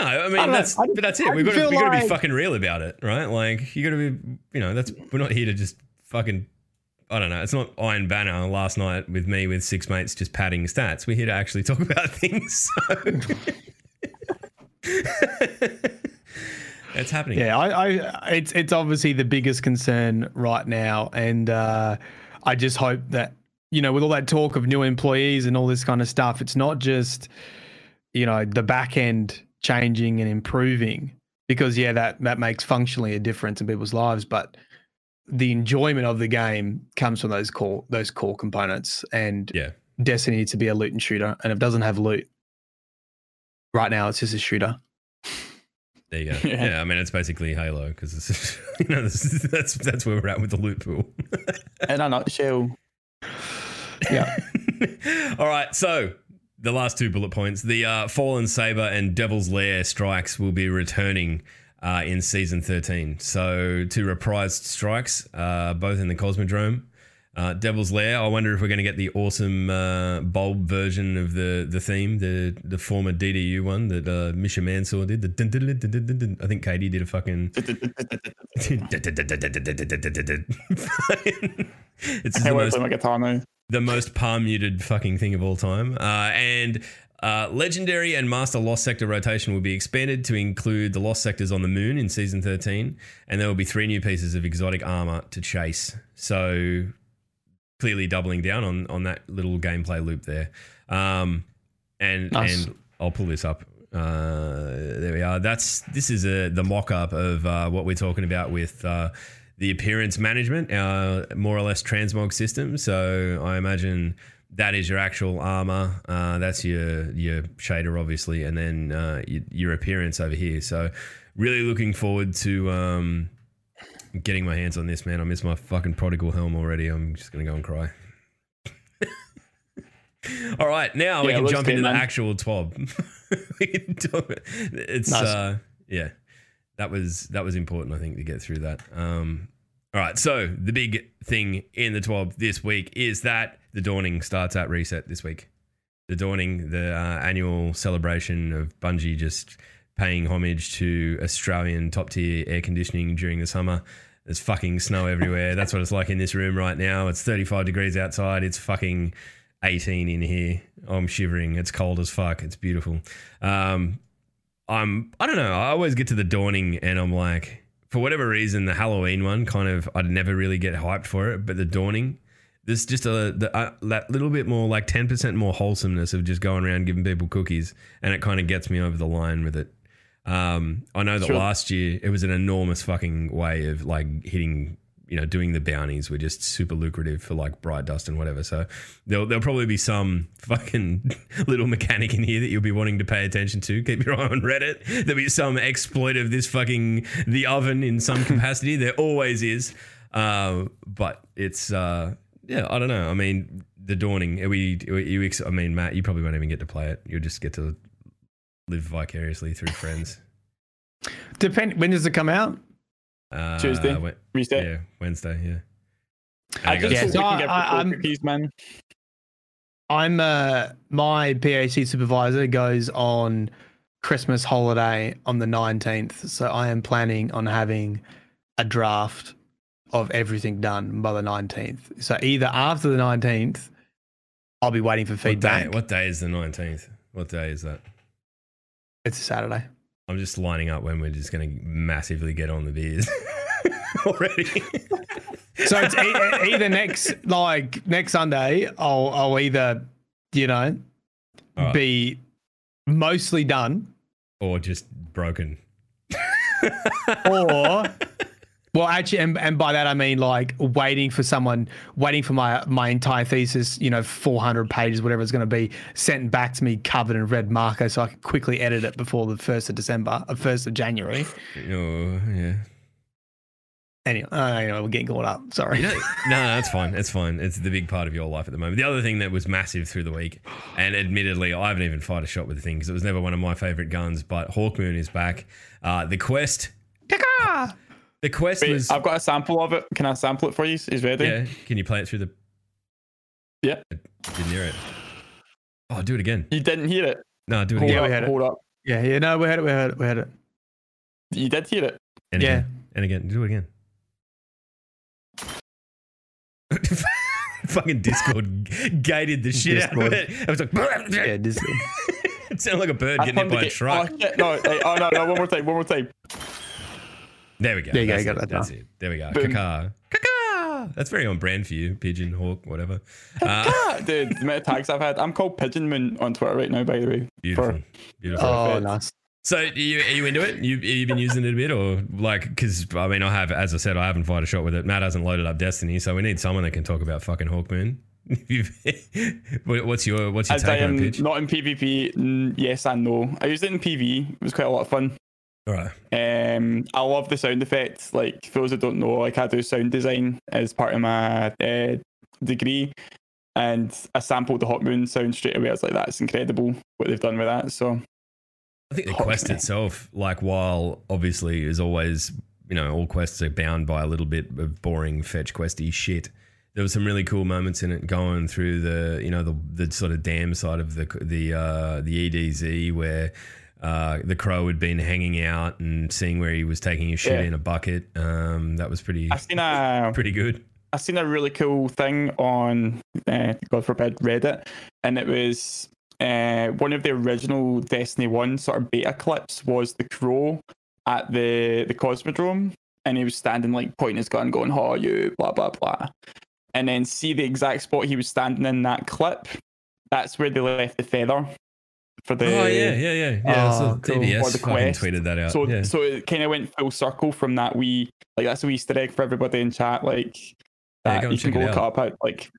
No, I mean I that's I- but that's it. We've got to we got to be fucking real about it, right? Like you got to be, you know, that's we're not here to just fucking. I don't know. It's not Iron Banner last night with me with six mates just padding stats. We're here to actually talk (laughs) about things. So. It's happening. Yeah, I, I, it's it's obviously the biggest concern right now, and uh, I just hope that you know, with all that talk of new employees and all this kind of stuff, it's not just you know the back end changing and improving because yeah, that that makes functionally a difference in people's lives, but the enjoyment of the game comes from those core those core components and Yeah. Destiny needs to be a loot and shooter and if it doesn't have loot right now it's just a shooter. There you go. (laughs) Yeah. Yeah. I mean, it's basically Halo because (laughs) you know this is, that's that's where we're at with the loot pool. (laughs) In a nutshell. Yeah. All right, so the last two bullet points: the uh, Fallen Saber and Devil's Lair strikes will be returning uh, in season thirteen. So two reprised strikes, uh, both in the Cosmodrome. Uh, Devil's Lair. I wonder if we're going to get the awesome uh, bulb version of the the theme, the the former DDU one that uh, Misha Mansoor did. The dun, dun, dun. I think Katie did a fucking. it's the most my guitar now. the most palm muted fucking thing of all time. Uh, and uh, Legendary and Master Lost Sector rotation will be expanded to include the Lost Sectors on the moon in season 13. And there will be three new pieces of exotic armor to chase. So clearly doubling down on, on that little gameplay loop there. Um, and, Nice. and I'll pull this up. Uh, there we are. That's this is a the mock up of uh, what we're talking about with uh, the appearance management, our more or less transmog system. So I imagine that is your actual armor. Uh, that's your your shader, obviously, and then uh, your, your appearance over here. So really looking forward to um, getting my hands on this, man. I miss my fucking prodigal helm already. I'm just gonna go and cry. (laughs) All right, now we Yeah, it can jump good, into the actual TWAB. (laughs) We talk- it's Nice. uh, yeah, that was that was important, I think, to get through that. Um, all right, so the big thing in the TWAB this week is that the Dawning starts at reset this week. The Dawning, the uh, annual celebration of Bungie just paying homage to Australian top tier air conditioning during the summer. There's fucking snow everywhere. That's what it's like in this room right now. It's 35 degrees outside. It's fucking 18 in here. I'm shivering. It's cold as fuck. It's beautiful. Um, I'm I don't know. I always get to the dawning and I'm like, for whatever reason, the Halloween one kind of I'd never really get hyped for it, but the dawning, there's just a the, uh, that little bit more like 10% more wholesomeness of just going around giving people cookies, and it kind of gets me over the line with it. Um, I know that Sure. last year it was an enormous fucking way of like hitting, you know, doing the bounties were just super lucrative for like Bright Dust and whatever. So there'll, there'll probably be some (laughs) fucking little mechanic in here that you'll be wanting to pay attention to. Keep your (laughs) eye on Reddit. There'll be some exploit of this fucking the oven in some (laughs) capacity. there always is. Uh, but it's uh, yeah, I don't know. I mean, the dawning. Are we? Are you? ex- I mean, Matt, you probably won't even get to play it. You'll just get to live vicariously through friends. (laughs) Depend when does it come out? Uh, Tuesday. Wed- Reset. yeah, Wednesday. Yeah. I And just Yeah, so I- can get I- people I'm- cookies, man. I'm uh my PAC supervisor goes on Christmas holiday on the 19th. So I am planning on having a draft of everything done by the 19th. So either after the 19th, I'll be waiting for what day, what day is the nineteenth? What day is that? It's a Saturday. I'm just lining up when we're just going to massively get on the beers (laughs) already. So it's e- either next like next Sunday, I'll I'll either you know All right. be mostly done or just broken. or well actually and, and by that i mean like waiting for someone waiting for my my entire thesis you know 400 pages whatever it's going to be sent back to me covered in red marker so i can quickly edit it before the 1st of december uh, 1st of january Oh, yeah. anyway uh, anyway we're getting caught up sorry You (laughs) know, no, that's fine. It's fine. It's the big part of your life at the moment. The other thing that was massive through the week, and admittedly, I haven't even fired a shot with the thing because it was never one of my favorite guns. But Hawkmoon is back. Uh, the quest, the quest Wait, was. I've got a sample of it. Can I sample it for you? Is ready? yeah, can you play it through the? Yeah. Didn't hear it. Oh, do it again. You didn't hear it. No, do it Hold again. we up. had it. Hold up. yeah yeah no we had it we had it we had it You did hear it. And yeah again. And again. Do it again. (laughs) Fucking Discord gated the shit out of it. I was like, yeah this, (laughs) it sounded like a bird I getting hit found the by a truck. Oh, shit, no, hey, oh no, no, one more time, one more time. There we go. There you go, That's you it. that That's it. There we go. Boom. Kaka. Kaka. That's very on brand for you. Pigeon, hawk, whatever. Uh, (laughs) Dude, the amount of tags I've had. I'm called Pigeon Moon on Twitter right now, by the way. beautiful. For- Beautiful. oh Perfect. nice So are you, are you into it? You you been using it a bit, or like? Because I mean, I have, as I said, I haven't fired a shot with it. Matt hasn't loaded up Destiny, so we need someone that can talk about fucking Hawkmoon. (laughs) What- what's your what's your As I take on am it, pitch? not in PvP, yes and no. I used it in PV. It was quite a lot of fun. Right. Um, I love the sound effects. Like for those that don't know, like I do sound design as part of my uh, degree, and I sampled the Hawkmoon sound straight away. I was like, "That's incredible what they've done with that." So I think the Hawk quest Man. itself, like while obviously is always, you know, all quests are bound by a little bit of boring fetch questy shit. There were some really cool moments in it going through the, you know, the the sort of dam side of the the uh, the EDZ where uh, the crow had been hanging out and seeing where he was taking his shit Yeah. in a bucket. Um, that was pretty I seen a (laughs) pretty good. I seen a really cool thing on uh, God forbid Reddit, and it was uh, one of the original Destiny One sort of beta clips was the crow at the the Cosmodrome, and he was standing like pointing his gun, going "How are you?" blah blah blah, and then see the exact spot he was standing in that clip. That's where they left the feather for the. oh yeah, yeah, yeah, yeah. Oh, so cool. DBS the quest. tweeted that out. So yeah. so it kind of went full circle from that wee like that's a wee Easter egg for everybody in chat. Like Yeah, that and you can go look up. At, like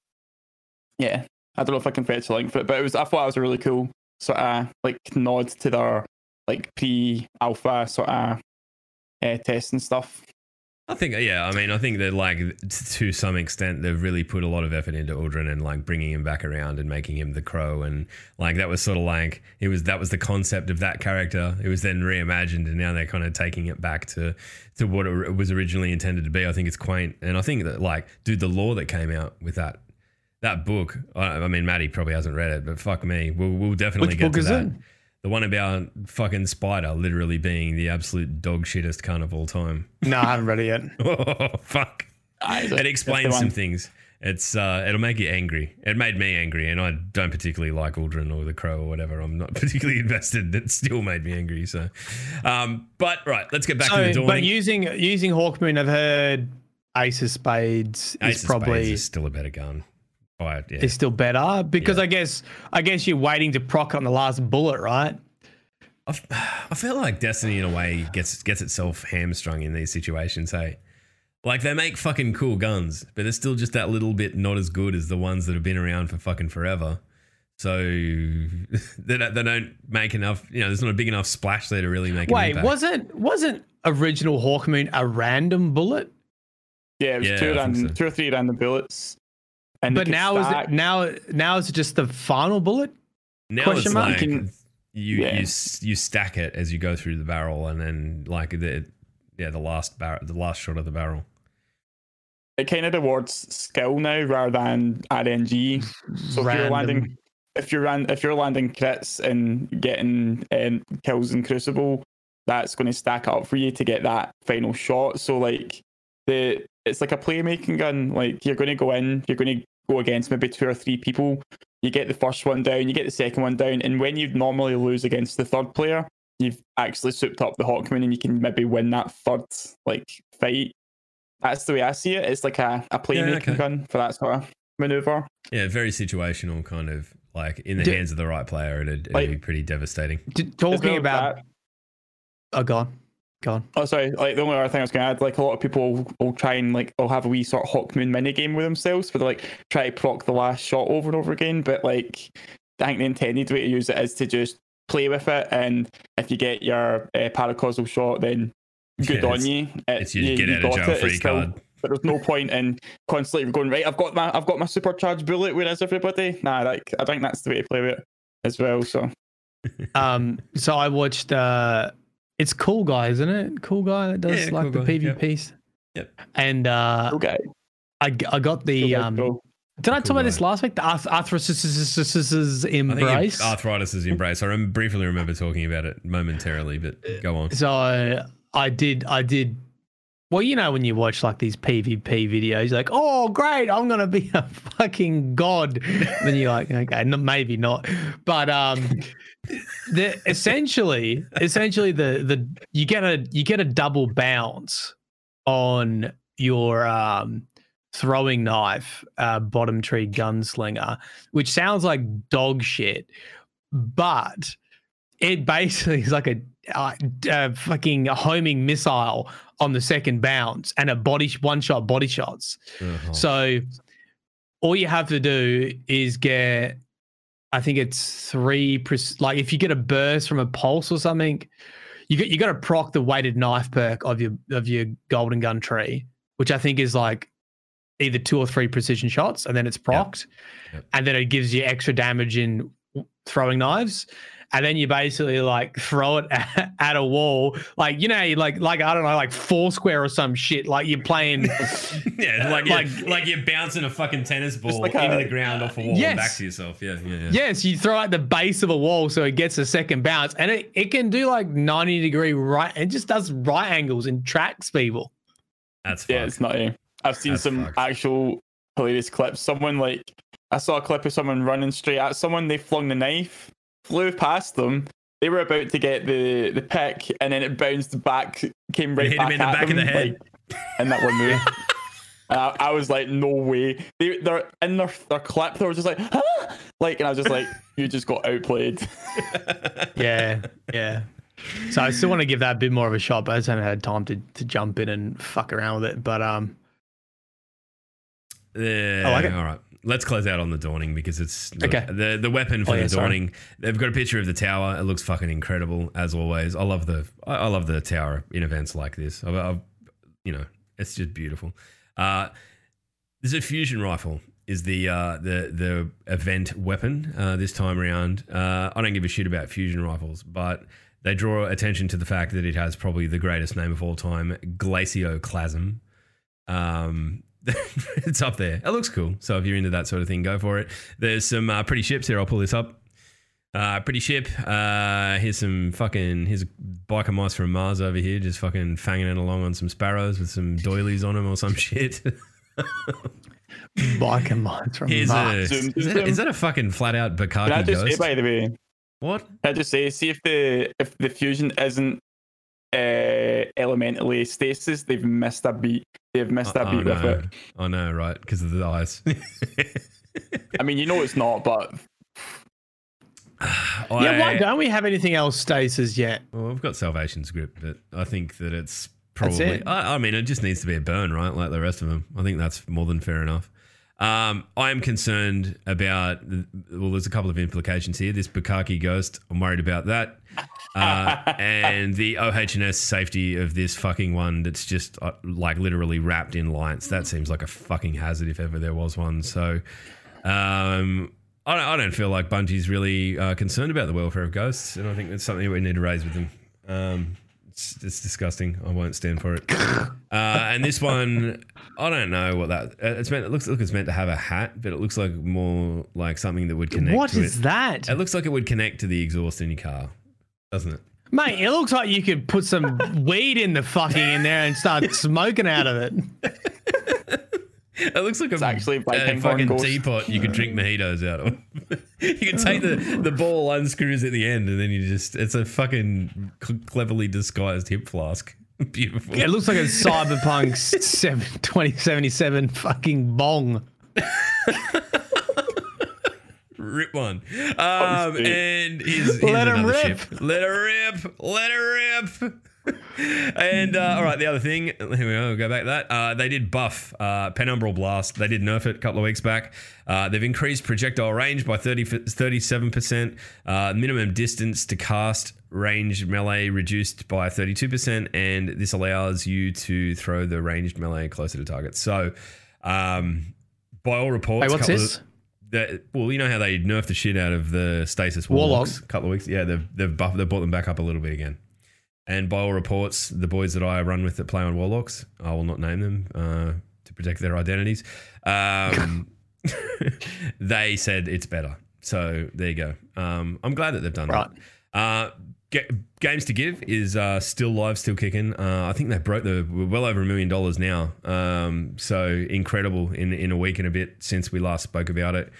yeah, I don't know if I can fetch a link for it, but it was I thought it was a really cool sort of like nod to their like pre-alpha sort of uh, test and stuff. I think, yeah, I mean, I think that like to some extent they've really put a lot of effort into Aldren and like bringing him back around and making him the Crow, and like that was sort of like it was that was the concept of that character. It was then reimagined, and now they're kind of taking it back to to what it was originally intended to be. I think it's quaint, and I think that like, dude, the lore that came out with that that book. I, I mean, Maddie probably hasn't read it, but fuck me, we'll we'll definitely Which get book to is that. it? The one about fucking Spider literally being the absolute dog shittest cunt of all time. (laughs) No, I haven't read it yet. (laughs) Oh fuck! Aye, It explains some things. It's uh, it'll make you angry. It made me angry, and I don't particularly like Aldren or the Crow or whatever. I'm not (laughs) particularly invested. It still made me angry. So, um, but right, let's get back to the So, dawning. but using using Hawkmoon, I've heard Ace of Spades Ace is of probably Spades is still a better gun. By it, yeah. is still better because Yeah. I guess I guess you're waiting to proc on the last bullet, right? (sighs) I feel like Destiny in a way gets gets itself hamstrung in these situations. Hey, like they make fucking cool guns, but they're still just that little bit not as good as the ones that have been around for fucking forever. So (laughs) they don't, they don't make enough. You know, there's not a big enough splash there to really make. an Wait, impact. wasn't wasn't original Hawkmoon a random bullet? Yeah, it was Yeah, two I random, so. two or three random bullets. And But could now is it now now is it just the final bullet? now question it's mark? like Can- you Yeah. you you stack it as you go through the barrel, and then like the yeah the last bar the last shot of the barrel. it kind of rewards skill now rather than RNG. So if you're landing, if you're ran, if you're landing crits and getting um, kills in Crucible, that's going to stack up for you to get that final shot. So like the it's like a playmaking gun. Like you're going to go in, you're going to go against maybe two or three people. You get the first one down, you get the second one down, and when you normally lose against the third player, you've actually souped up the Hawkmoon and you can maybe win that third like fight. That's the way I see it. It's like a, a playmaking okay. gun for that sort of maneuver. Yeah, very situational, kind of like in the Do- hands of the right player, it'd, it'd Like- be pretty devastating. D- talking well about that- oh, go on, go on. Oh, sorry. Like the only other thing I was going to add, like a lot of people will, will try and like, will have a wee sort of Hawkmoon mini game with themselves, but they like try to proc the last shot over and over again. But like, I think the intended way to use it is to just play with it, and if you get your uh, paracausal shot, then good Yeah, on it's- you. It- It's your you- get you out of got jail it. It's free still- card. But there's no (laughs) point in constantly going right. I've got my I've got my supercharged bullet. Whereas everybody, nah, like I think that's the way to play with it as well. So (laughs) Um, so I watched. uh It's Cool Guy, isn't it? Cool Guy that does Yeah, like Cool the Guy, yep. PvPs. Yep. And uh, okay. I got the Cool, um. cool. Did I talk Cool about this last week? The arth- arthritis I think embrace. arthritis is embrace. I rem- briefly remember talking about it momentarily, but go on. So I did. I did. Well, you know when you watch like these PvP videos, you're like, oh great, I'm gonna be a fucking god. (laughs) then you're like, okay, no, maybe not. But um, the essentially, essentially the the you get a you get a double bounce on your um throwing knife, uh, bottom tree gunslinger, which sounds like dog shit, but it basically is like a, uh, uh, fucking homing missile on the second bounce and a body one shot body shots. Uh-huh. So all you have to do is get, I think it's three. Like if you get a burst from a pulse or something, you got you got to proc the weighted knife perk of your of your golden gun tree, which I think is like either two or three precision shots, and then it's procced, Yep. and then it gives you extra damage in throwing knives. And then you basically like throw it (laughs) at, at a wall, like you know, you like like I don't know, like Foursquare or some shit. Like you're playing (laughs) yeah, (laughs) like Like- you're, like you're bouncing a fucking tennis ball like into a- the ground off a wall Yes. and back to yourself. Yeah, yeah, yeah. Yes, you throw at the base of a wall so it gets a second bounce, and it, it can do like 90 degree right. It just does right angles and tracks people. That's Yeah, it's not. You. I've seen That's some fucked. actual hilarious clips. Someone like I saw a clip of someone running straight at someone. They flung the knife, flew past them. They were about to get the the pick, and then it bounced back, came right hit him back in the at back of the head. like, in that one move. (laughs) And I, I was like, no way. They, they're in their, their clip. They were just like, huh? like, and I was just like, you just got outplayed. (laughs) Yeah, yeah. So I still want to give that a bit more of a shot, but I just haven't had time to, to jump in and fuck around with it. But um, Yeah, I like it. All right. Let's close out on the dawning because it's Okay. the the weapon for Oh, yeah, the sorry. dawning. They've got a picture of the tower. It looks fucking incredible as always. I love the I, I love the tower in events like this. I've, I've, you know, it's just beautiful. Uh, there's a fusion rifle is the uh, the the event weapon uh, this time around. Uh, I don't give a shit about fusion rifles, but they draw attention to the fact that it has probably the greatest name of all time, Glacioclasm. Um, (laughs) it's up there. It looks cool. So if you're into that sort of thing, go for it. There's some uh, pretty ships here. I'll pull this up. Uh, pretty ship. Uh, here's some fucking here's a biker mice from Mars over here, just fucking fanging it along on some sparrows with some doilies on them or some (laughs) shit. bike and mines from Here's Mars. Zoom, is, zoom, that, zoom. is that a fucking flat out Can I Bukaki just say, ghost? by the way, What? Can I just say, see if the if the fusion isn't uh, elementally stasis, they've missed a beat. They've missed a I beat oh, with it. Oh, I know, right? Because of the eyes. I mean, you know it's not, but (sighs) Yeah, why don't we have anything else stasis yet? Well, we've got Salvation's grip, but I think that it's probably. it. I, I mean, it just needs to be a burn, right? Like the rest of them. I think that's more than fair enough. Um, I am concerned about. Well, there's a couple of implications here. This Bukaki ghost. I'm worried about that, uh, (laughs) and the OH&S safety of this fucking one. That's just uh, like literally wrapped in lights. That seems like a fucking hazard if ever there was one. So. Um, I don't, I don't feel like Bungie's really uh, concerned about the welfare of ghosts, and I think that's something we need to raise with them. Um, it's, it's disgusting. I won't stand for it. (laughs) Uh, and this one, I don't know what that. uh, It's meant. It looks like it's meant to have a hat, but it looks like more like something that would connect. What to is it. that? It looks like it would connect to the exhaust in your car, doesn't it? Mate, it looks like you could put some (laughs) weed in the fucking in there and start smoking out of it. (laughs) It looks like a, actually like a fucking ghost. teapot you could drink mojitos out of. (laughs) you can take the, the ball unscrews at the end, and then you just it's a fucking cleverly disguised hip flask. (laughs) Beautiful. It looks like a cyberpunk seven, 2077 fucking bong. Rip one. Um, and here's, here's Let 'em another rip. ship. Let her rip. Let her rip. And uh, all right, the other thing, here we go. Go back to that. Uh, they did buff uh, Penumbral Blast. They did nerf it a couple of weeks back. Uh, they've increased projectile range by 30, 37%. Uh, minimum distance to cast range melee reduced by 32%. And this allows you to throw the ranged melee closer to target. So, um, by all reports, Wait, what's this? that well, you know how they nerfed the shit out of the stasis warlocks Warlock. a couple of weeks. Yeah, they've they've buffed, they've brought them back up a little bit again. And by all reports, the boys that I run with that play on warlocks, I will not name them uh, to protect their identities. Um, (laughs) they said it's better. So there you go. Um, I'm glad that they've done Right. that. Uh, Ga- Games to Give is uh, still live, still kicking. Uh, I think they broke the well over a million dollars now. Um, so incredible in in a week and a bit since we last spoke about it.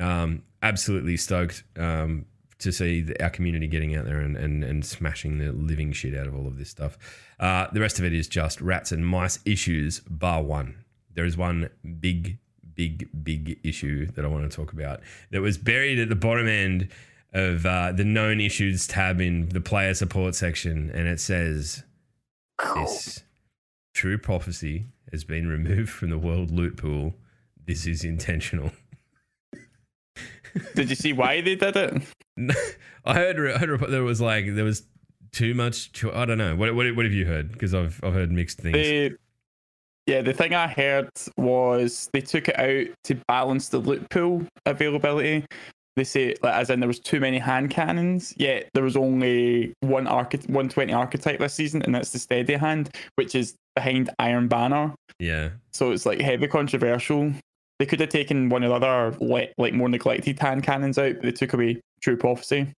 Um, absolutely stoked um, to see our community getting out there and, and and smashing the living shit out of all of this stuff. Uh, the rest of it is just rats and mice issues, bar one. There is one big, big, big issue that I want to talk about that was buried at the bottom end of uh, the known issues tab in the player support section, and it says this true prophecy has been removed from the world loot pool. This is intentional. Did you see why they did it? (laughs) I heard, I heard there was like there was too much. cho- I don't know. What, what, what have you heard? Because I've I've heard mixed things. They, yeah, the thing I heard was they took it out to balance the loot pool availability. They say, like, as in there was too many hand cannons, yet there was only one archety 120 archetype this season, and that's the steady hand, which is behind Iron Banner. yeah, So it's like heavy controversial. They could have taken one of the other le- like more neglected hand cannons out, but they took away True Prophecy. Um,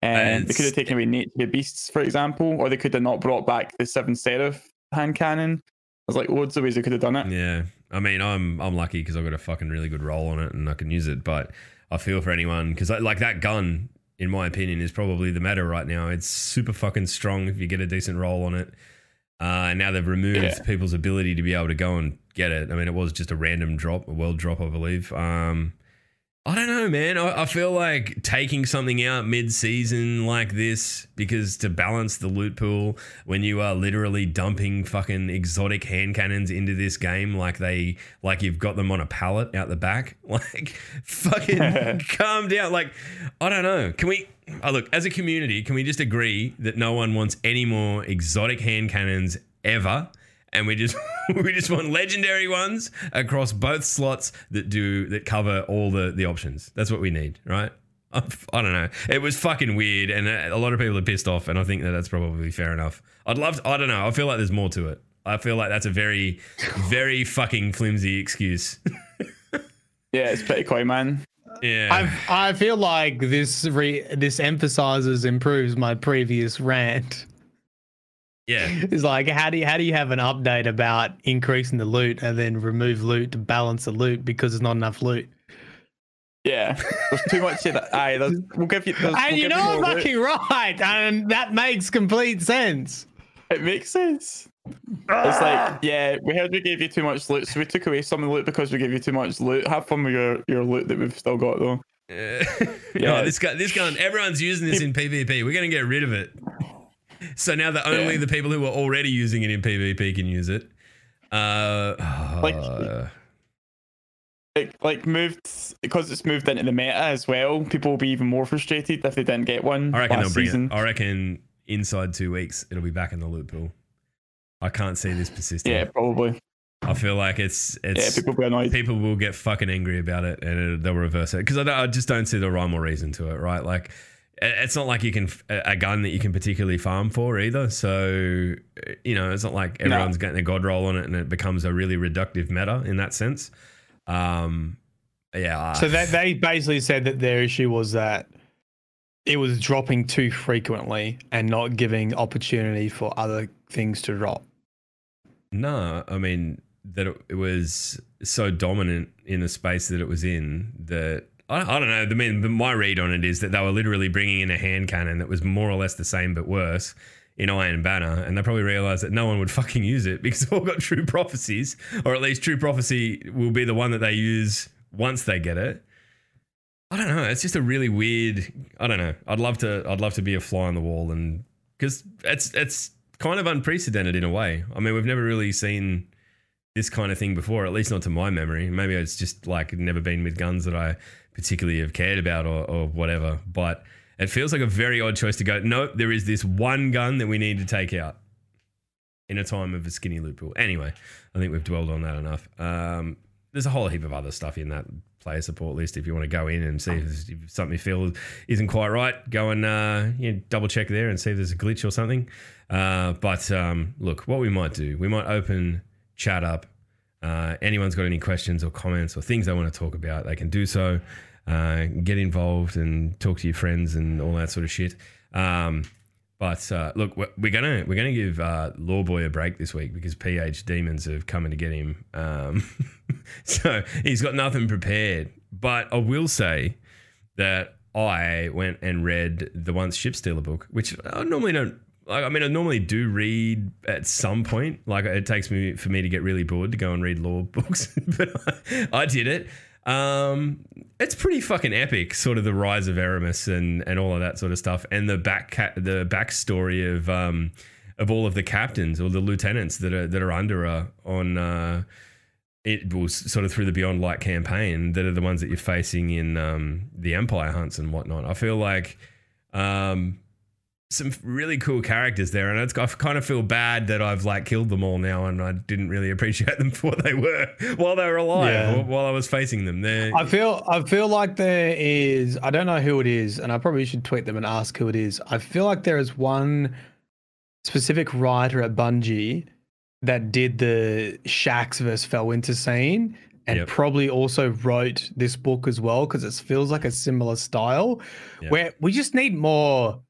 and they could have taken away Nature Beasts, for example, or they could have not brought back the Seven Seraph hand cannon. There's like loads of ways they could have done it. yeah. I mean, I'm I'm lucky because I've got a fucking really good roll on it and I can use it. But I feel for anyone because like that gun, in my opinion, is probably the meta right now. It's super fucking strong if you get a decent roll on it. Uh, and now they've removed Yeah. people's ability to be able to go and get it. I mean, it was just a random drop, a world drop, I believe. Um, I don't know, man. I, I feel like taking something out mid-season like this because to balance the loot pool when you are literally dumping fucking exotic hand cannons into this game like they like you've got them on a pallet out the back. (laughs) Like fucking (laughs) calm down. Like I don't know. Can we oh, look as a community? Can we just agree that no one wants any more exotic hand cannons ever? And we just (laughs) we just want legendary ones across both slots that do that cover all the the options. That's what we need, right? I I don't know. It was fucking weird, and uh, a lot of people are pissed off, and I think that that's probably fair enough. I'd love. To, I don't know. I feel like there's more to it. I feel like that's a very, very fucking flimsy excuse. (laughs) Yeah, it's pretty coy, man. yeah. I I feel like this re, this emphasizes improves my previous rant. Yeah. (laughs) It's like how do you how do you have an update about increasing the loot and then remove loot to balance the loot because there's not enough loot? Yeah, there's too much of (laughs) that. Aye, there's, we'll give you. There's, And we'll you know I'm more loot. fucking right, and that makes complete sense. It makes sense. It's like, ah. yeah, we heard we gave you too much loot, so we took away some of the loot because we gave you too much loot. Have fun with your, your loot that we've still got though. yeah. (laughs) Yeah. This guy, this gun, everyone's using this in PvP. We're going to get rid of it. So now that only Yeah. the people who are already using it in PvP can use it. Uh, Like- uh, It like moved because it's moved into the meta as well. People will be even more frustrated if they didn't get one I reckon they'll bring season. it. I reckon inside two weeks it'll be back in the loot pool. I can't see this persisting. Yeah, probably. I feel like it's Yeah, it's people will be people will get fucking angry about it and it, they'll reverse it because I, I just don't see the rhyme or reason to it right like it's not like you can a gun that you can particularly farm for either. So you know it's not like everyone's getting a god roll on it and it becomes a really reductive meta in that sense. Um yeah So they they basically said that their issue was that it was dropping too frequently and not giving opportunity for other things to drop. No, I mean that it was so dominant in the space that it was in that I, don't know. I mean, my read on it is that they were literally bringing in a hand cannon that was more or less the same but worse in Iron Banner, and they probably realized that no one would (laughs) fucking use it because they've all got true prophecies, or at least true prophecy will be the one that they use once they get it. I don't know. It's just a really weird. I don't know. I'd love to. I'd love to be a fly on the wall, and because it's it's kind of unprecedented in a way. I mean, we've never really seen this kind of thing before, at least not to my memory. Maybe it's just like never been with guns that I particularly have cared about or, or whatever. But it feels like a very odd choice to go. Nope, there is this one gun that we need to take out in a time of a skinny loot pool. Anyway, I think we've dwelled on that enough. Um, there's a whole heap of other stuff in that player support list. If you want to go in and see if, if something you feel isn't quite right, go and uh, you know, double check there and see if there's a glitch or something. Uh, but um, look, what we might do, we might open chat up. Uh, anyone's got any questions or comments or things they want to talk about, they can do so. Uh, get involved and talk to your friends and all that sort of shit. Um, but uh, look, we're gonna we're gonna give uh, Lawboy a break this week because PH Demons have come in to get him. Um, (laughs) so he's got nothing prepared. But I will say that I went and read the Once Shipstealer book, which I normally don't. Like, I mean, I normally do read at some point. Like, it takes me for me to get really bored to go and read lore (laughs) books, but I, I did it. Um, it's pretty fucking epic, sort of the rise of Eramis and and all of that sort of stuff, and the back ca- the backstory of um of all of the captains or the lieutenants that are that are under her on uh it was sort of through the Beyond Light campaign that are the ones that you're facing in um the Empire hunts and whatnot. I feel like um some really cool characters there, and it's, I kind of feel bad that I've like killed them all now, and I didn't really appreciate them (laughs) for what they were while they were alive, Yeah. while I was facing them. They're, I feel I feel like there is I don't know who it is, and I probably should tweet them and ask who it is. I feel like there is one specific writer at Bungie that did the Shax versus Felwinter scene and Yep. probably also wrote this book as well because it feels like a similar style Yep. where we just need more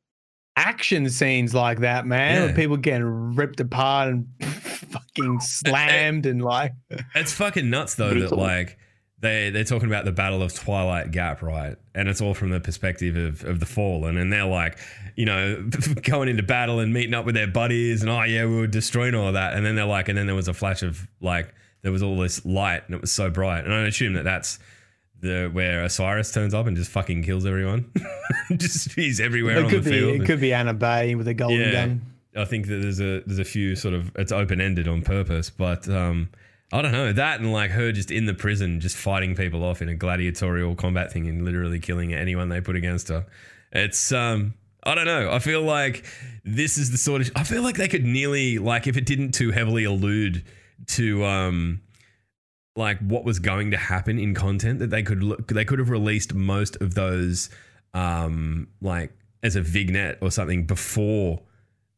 action scenes like that, man. Yeah. Where people getting ripped apart and (laughs) fucking slammed and like It's fucking nuts though that like they they're talking about the Battle of Twilight Gap, right? And it's all from the perspective of of the Fallen, and they're like, you know, (laughs) going into battle and meeting up with their buddies, and oh yeah, we were destroying all of that, and then they're like, and then there was a flash of like there was all this light, and it was so bright, and I assume that that's. The, where Osiris turns up and just fucking kills everyone, (laughs) just he's everywhere it on could the be field. it could be Ana Bray with a golden Yeah. gun. I think that there's a there's a few sort of it's open ended on purpose, but um, I don't know that and like her just in the prison, just fighting people off in a gladiatorial combat thing and literally killing anyone they put against her. It's um, I don't know. I feel like this is the sort of I feel like they could nearly like if it didn't too heavily allude to um like what was going to happen in content that they could look they could have released most of those um like as a vignette or something before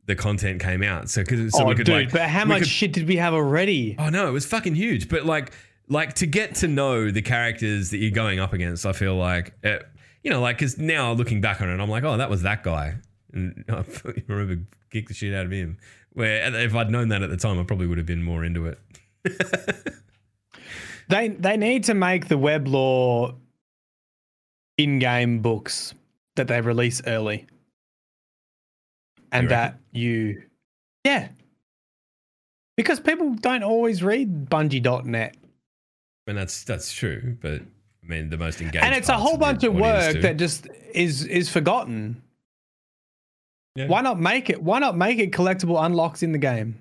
the content came out. So because so oh, we could dude, like but how much could- shit did we have already? oh no it was fucking huge. But like like to get to know the characters that you're going up against i feel like it, you know like because now looking back on it i'm like oh that was that guy. And (laughs) i remember kick the shit out of him. Where if i'd known that at the time i probably would have been more into it (laughs) They they need to make the web lore in-game books that they release early, and You that you, yeah, because people don't always read Bungie.net, and that's that's true but i mean the most engaged and it's a whole the bunch of work do. that just is is forgotten. Yeah. Why not make it? Why not make it collectible unlocks in the game?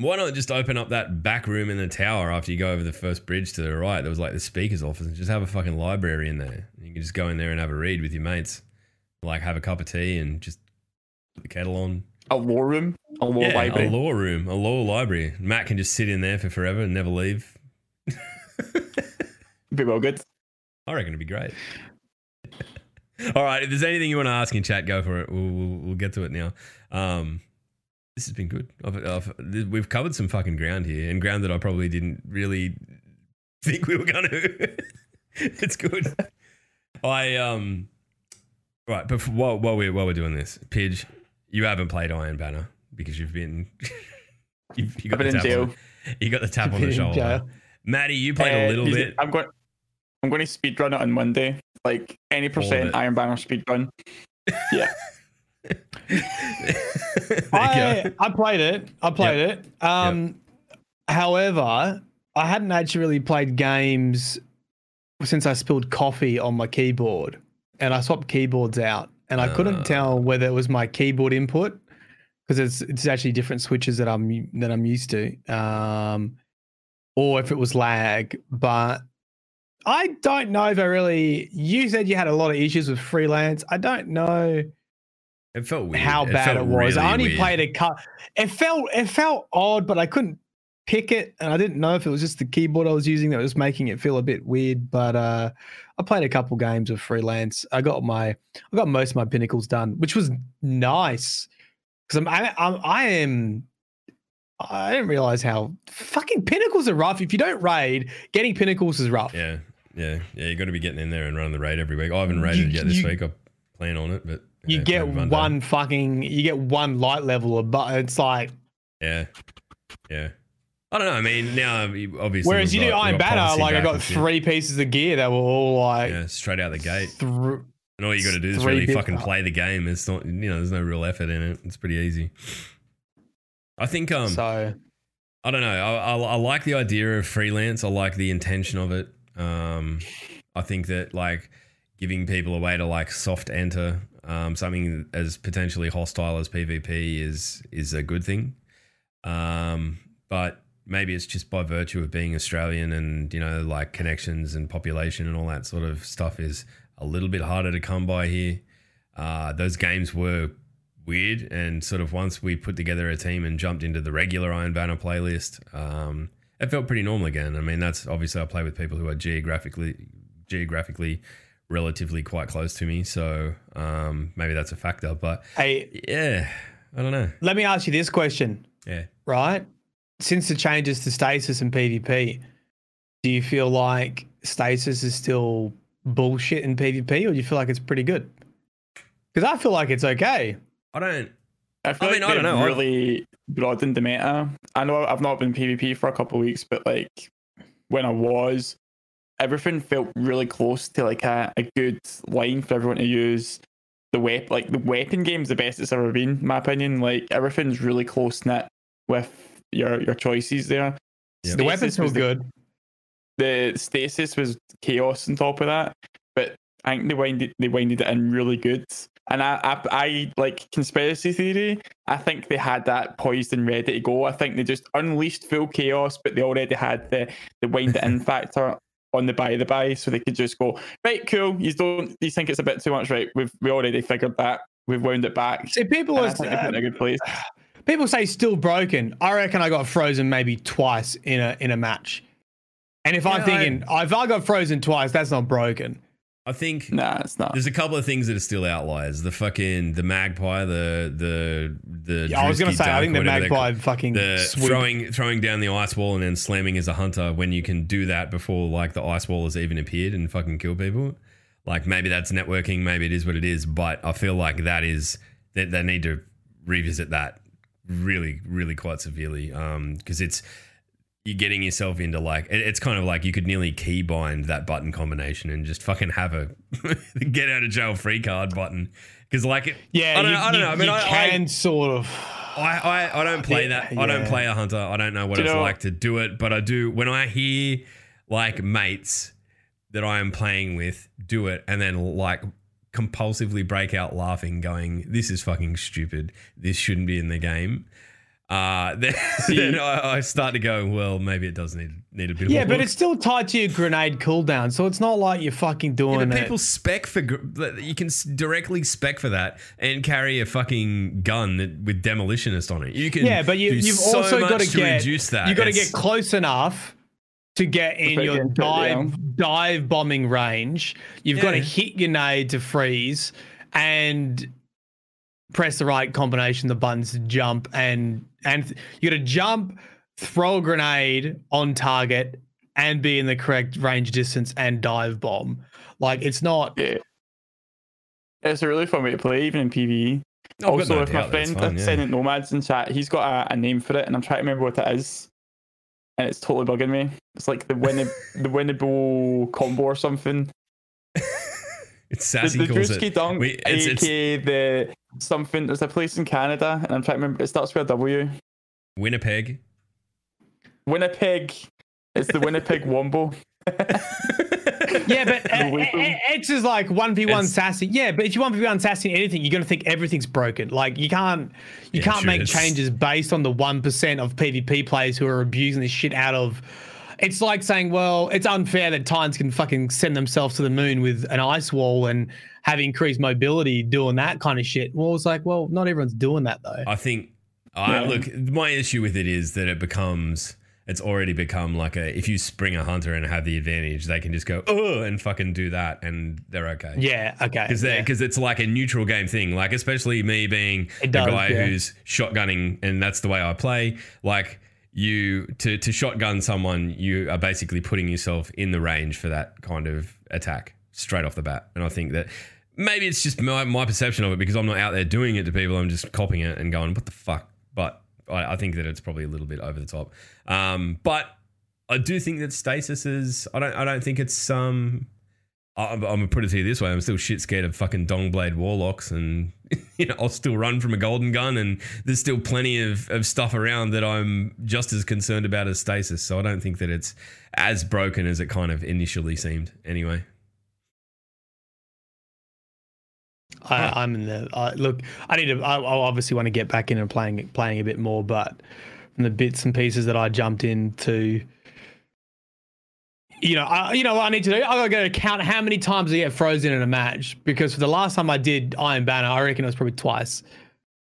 Why not just open up that back room in the tower after you go over the first bridge to the right? There was like the speaker's office and just have a fucking library in there. You can just go in there and have a read with your mates. Like have a cup of tea and just put the kettle on. A war room, a lore yeah, library. a lore room, a lore library. Matt can just sit in there for forever and never leave. (laughs) Be well good. I reckon it'd be great. (laughs) All right, if there's anything you want to ask in chat, go for it. We'll, we'll, we'll get to it now. Um, this has been good. I've, I've, we've covered some fucking ground here, and ground that I probably didn't really (laughs) think we were going (laughs) to. it's good. I um, right, but for- while while we're while we're doing this, Pidge, you haven't played Iron Banner because you've been (laughs) you've, you got the in tap jail. on, you got the tap on the shoulder. Maddie, you played a Uh, little you- bit. I'm going. I'm going to speedrun it on Monday. Like any percent Iron Banner speedrun. Yeah. (laughs) There you I. I played it. I played it. Um, however, I hadn't actually really played games since I spilled coffee on my keyboard, and I swapped keyboards out, and I couldn't Ah. tell whether it was my keyboard input because it's it's actually different switches that I'm that I'm used to, um, or if it was lag. But I don't know if I really. You said you had a lot of issues with freelance. I don't know It felt weird. how bad it was. I only weird. played a cut. It felt it felt odd, but I couldn't pick it, and I didn't know if it was just the keyboard I was using that was making it feel a bit weird. But uh, I played a couple games of freelance. I got my I got most of my pinnacles done, which was nice because I'm I, I'm I am. I didn't realize how fucking pinnacles are rough. If you don't raid, getting pinnacles is rough. Yeah, yeah, yeah. You got to be getting in there and running the raid every week. I haven't raided You- yet this you- week. I plan on it, but You get one fucking, you get one light level, but it's like Yeah, yeah. I don't know. I mean, now obviously. Whereas you we've do Iron Banner, like I got and shit. three pieces of gear that were all like Yeah, straight out the gate. through. And all you got to do is really fucking play the game. It's not, you know, there's no real effort in it. It's pretty easy. I think um so I don't know. I, I, I like the idea of freelance. I like the intention of it. Um, I think that like giving people a way to like soft enter um, something as potentially hostile as PvP is is a good thing. Um, but maybe it's just by virtue of being Australian and you know like connections and population and all that sort of stuff is a little bit harder to come by here. Uh, those games were weird, and sort of once we put together a team and jumped into the regular Iron Banner playlist, um, it felt pretty normal again. I mean, that's obviously I play with people who are geographically geographically relatively quite close to me, so um, maybe that's a factor. But Hey, yeah, I don't know. let me ask you this question, Yeah, right? Since the changes to stasis and PvP, do you feel like stasis is still bullshit in PvP, or do you feel like it's pretty good? Because I feel like it's okay. I don't. I feel I mean, like I don't know. really broadened the meta. I know I've not been PvP for a couple of weeks, but like when I was, everything felt really close to like a, a good line for everyone to use. The wep like the weapon game's the best it's ever been, in my opinion. Like everything's really close knit with your your choices there. Yeah. The weapons Stasis was the- good. the stasis was chaos on top of that, but I think they winded they winded it in really good. And I, I, I like conspiracy theory. I think they had that poised and ready to go. I think they just unleashed full chaos, but they already had the the wind (laughs) it in factor on the by the by, so they could just go right, cool. You don't you think it's a bit too much, right? We've we already figured that. We've wound it back. See, people are, I think they put it in a good place. (sighs) people say still broken. I reckon I got frozen maybe twice in a in a match. And if I'm Yeah, I- thinking, if I got frozen twice, that's not broken. I think Nah, it's not. there's a couple of things that are still outliers. The fucking the magpie, the the the. Yeah, I was gonna say, I think the magpie fucking the swoop. throwing throwing down the ice wall and then slamming as a hunter when you can do that before like the ice wall has even appeared and fucking kill people. Like maybe that's networking, maybe it is what it is, but I feel like that is that they need to revisit that really, really quite severely. Um, because it's you're getting yourself into like it's kind of like you could nearly keybind that button combination and just fucking have a (laughs) get out of jail free card button. Because like it, Yeah, I don't, you, know, I don't you- know. I mean, I, I- can sort of. I, I, I don't play that. I don't play a hunter. I don't know what Do it's know- like to do it, but I do. When I hear like mates that I am playing with do it and then like compulsively break out laughing, going, "This is fucking stupid. This shouldn't be in the game." Uh, (laughs) then, then I, I start to go, well, maybe it does need need a bit. Yeah, of but work." it's still tied to your grenade cooldown, so it's not like you're fucking Yeah, doing but it. people spec for you can directly spec for that and carry a fucking gun that, with demolitionist on it. You can Yeah, but you, do you've so also got to get reduce that. you got to get close enough to get in your dive down. dive bombing range. You've got to hit your nade to freeze and press the right combination of the buttons to jump and and you got to jump, throw a grenade on target, and be in the correct range distance and dive bomb. Like it's not. Yeah. It's a really fun way to play, even in PvE. Oh, I've got also, no with my doubt that's friend fun, uh, yeah. Ascendant Nomads in chat, he's got a, a name for it, and I'm trying to remember what it is. And it's totally bugging me. It's like the Winni- (laughs) the Winnable combo or something. It's sassy the calls Drewski it. Dunk, We- it's- it's- aka the something. There's a place in Canada, and I'm trying to remember. It starts with a W. Winnipeg. Winnipeg. It's the Winnipeg (laughs) Wombo. (laughs) Yeah, but (laughs) The uh, weapon. it's just like one v one sassy. Yeah, but if you one v one sassy in anything, you're gonna think everything's broken. Like you can't you Yeah, can't sure, make it's- changes based on the one percent of PvP players who are abusing the shit out of. It's like saying, well, it's unfair that Titans can fucking send themselves to the moon with an ice wall and have increased mobility doing that kind of shit. Well, it's like, well, not everyone's doing that though. I think. I Yeah. look. My issue with it is that it becomes. It's already become like a. If you spring a hunter and have the advantage, they can just go oh and fucking do that, and they're okay. Yeah, okay. because yeah. it's like a neutral game thing. Like especially me being It the does, guy yeah. who's shotgunning, and that's the way I play. Like you to to shotgun someone, you are basically putting yourself in the range for that kind of attack straight off the bat. And I think that maybe it's just my, my perception of it because I'm not out there doing it to people. I'm just copying it and going, what the fuck? But I, I think that it's probably a little bit over the top. Um, but I do think that stasis is. I don't. I don't think it's. Um, I'm, I'm gonna put it to you this way: I'm still shit scared of fucking Dawnblade warlocks, and (laughs) you know, I'll still run from a golden gun, and there's still plenty of, of stuff around that I'm just as concerned about as stasis. So I don't think that it's as broken as it kind of initially seemed. Anyway, I, am in the I, look. I need to. I, I obviously want to get back in and playing playing a bit more, but from the bits and pieces that I jumped into you know, I, you know what I need to do. I got to go count how many times I get frozen in a match because for the last time I did Iron Banner, I reckon it was probably twice.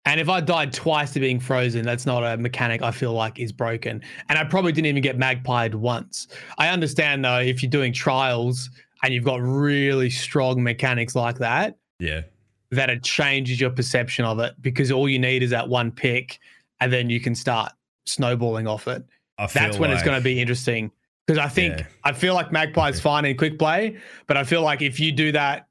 And if I died twice to being frozen, that's not a mechanic I feel like is broken. And I probably didn't even get magpied once. I understand though, if you're doing trials and you've got really strong mechanics like that, Yeah. that it changes your perception of it because all you need is that one pick and then you can start snowballing off it. That's when it's going to be interesting. Because I think Yeah. I feel like Magpie's fine in quick play, but I feel like if you do that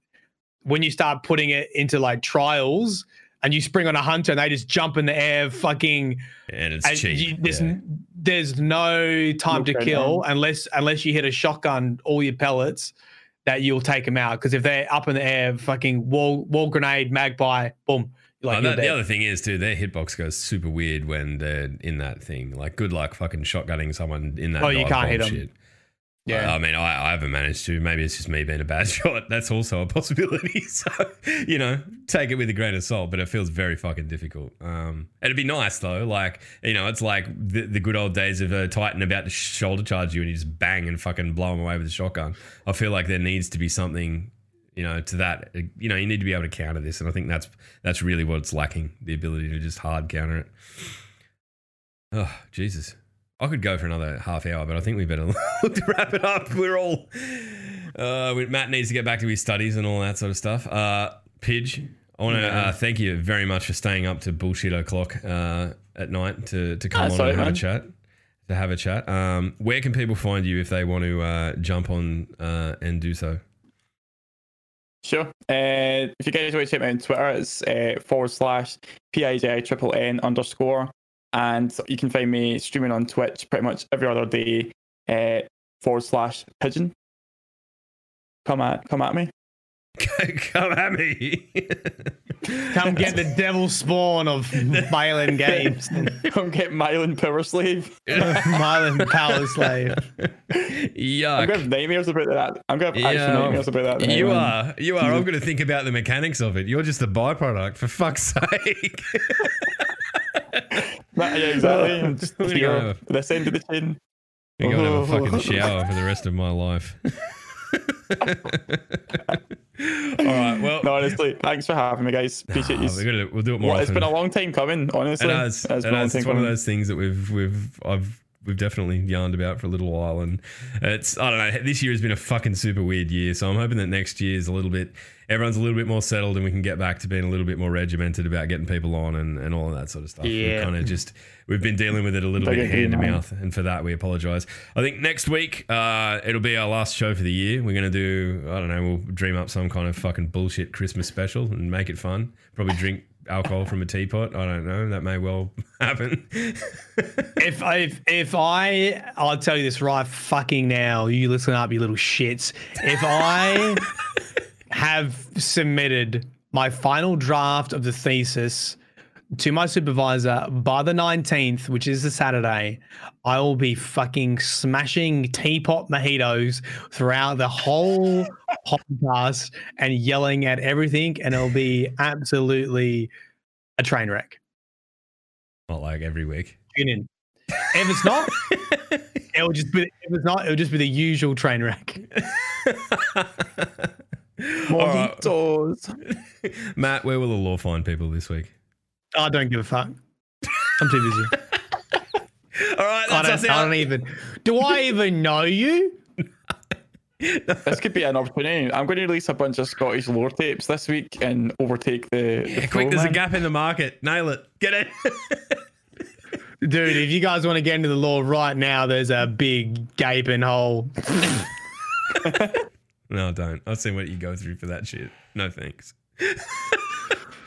when you start putting it into like trials and you spring on a hunter and they just jump in the air, fucking, and it's and cheap. you, there's yeah. there's no time No to turn kill unless unless you hit a shotgun all your pellets that you'll take them out. Because if they're up in the air, fucking wall wall grenade, magpie, boom, like Oh, that- the other thing is too, their hitbox goes super weird when they're in that thing. Like, good luck fucking shotgunning someone in that. Oh, you can't hit hit 'em. shit. Yeah. I mean, I, I haven't managed to. Maybe it's just me being a bad (laughs) shot. That's also a possibility. (laughs) So, you know, take it with a grain of salt, but it feels very fucking difficult. Um, it'd be nice though. Like, you know, it's like the, the good old days of a Titan about to shoulder charge you and you just bang and fucking blow him away with a shotgun. I feel like there needs to be something, you know, to that. You know, you need to be able to counter this. And I think that's that's really what it's lacking the ability to just hard counter it. Oh, Jesus. I could go for another half hour, but I think we better (laughs) wrap it up. We're all. Uh, we- Matt needs to get back to his studies and all that sort of stuff. Uh, Pidge, I want to uh, thank you very much for staying up to bullshit o'clock uh, at night to, to come That's on all and have a chat. To have a chat. Um, where can people find you if they want to uh, jump on uh, and do so? Sure. Uh, if you guys want to check me on Twitter, it's uh, forward slash PIJ triple N underscore. And you can find me streaming on Twitch pretty much every other day, uh, forward slash pigeon. Come at come at me. (laughs) come at me. Come get the devil spawn of Myelin (laughs) Games. Come get Myelin Power Slave. (laughs) Myelin Power Slave. I'm Yuck. gonna have nightmares about that. I'm gonna have Yeah. actual nightmares about that. You um, are. You are. I'm going to think about the mechanics of it. You're just a byproduct, for fuck's sake. Yeah, exactly. I'm just We're gonna here, this end of the chin. I'm going to have a fucking shower for the rest of my life. All right. Well, No, honestly, thanks for having me, guys. Appreciate oh, you. we'll do it more Well, it's been a long time coming, honestly. It has. It's It been a long has. It's one of those things that we've we've I've we've definitely yarned about for a little while, and it's I don't know. This year has been a fucking super weird year, so I'm hoping that next year is a little bit. Everyone's a little bit more settled, and we can get back to being a little bit more regimented about getting people on and, and all of that sort of stuff. Yeah. We've kind of just we've been dealing with it a little bit hand to mouth, and for that we apologise. I think next week uh, it'll be our last show for the year. We're gonna do I don't know. We'll dream up some kind of fucking bullshit Christmas special and make it fun. Probably drink alcohol from a teapot. I don't know. That may well (laughs) happen. If I if, if I I'll tell you this right fucking now, you listen up, you little shits. If I (laughs) have submitted my final draft of the thesis to my supervisor by the 19th, which is a Saturday, I will be fucking smashing teapot mojitos throughout the whole (laughs) podcast and yelling at everything, and it'll be absolutely a train wreck. Not like every week. Tune in. If it's not, (laughs) it'll just be. If it's not, it'll just be the usual train wreck. (laughs) All right. Mojitos. Matt, where will the lore find people this week? I don't give a fuck. I'm too busy. (laughs) All right, I that's us don't, I out. don't even. Do I even know you? this could be an opportunity. I'm going to release a bunch of Scottish lore tapes this week and overtake the. the quick, flow, there's a gap in the market. Nail it. Get it. (laughs) Dude, if you guys want to get into the lore right now, there's a big gaping hole. (laughs) no, don't. I've seen what you go through for that shit. No thanks.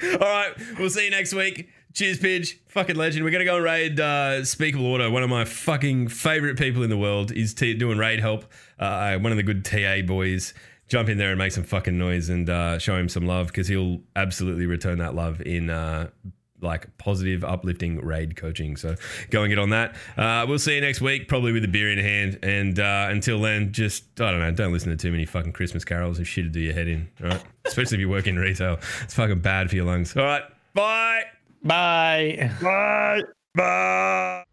(laughs) All right, we'll see you next week. Cheers, Pidge. Fucking legend. We're going to go raid uh, Speakable Auto, one of my fucking favorite people in the world. is t- doing raid help. Uh, one of the good TA boys. Jump in there and make some fucking noise and uh, show him some love because he'll absolutely return that love in uh, like positive, uplifting raid coaching. So go and get on that. Uh, we'll see you next week, probably with a beer in hand. And uh, until then, just I don't know, don't listen to too many fucking Christmas carols. It's shit to do your head in, all right? (laughs) Especially if you work in retail. It's fucking bad for your lungs. All right, bye. Bye. Bye. Bye.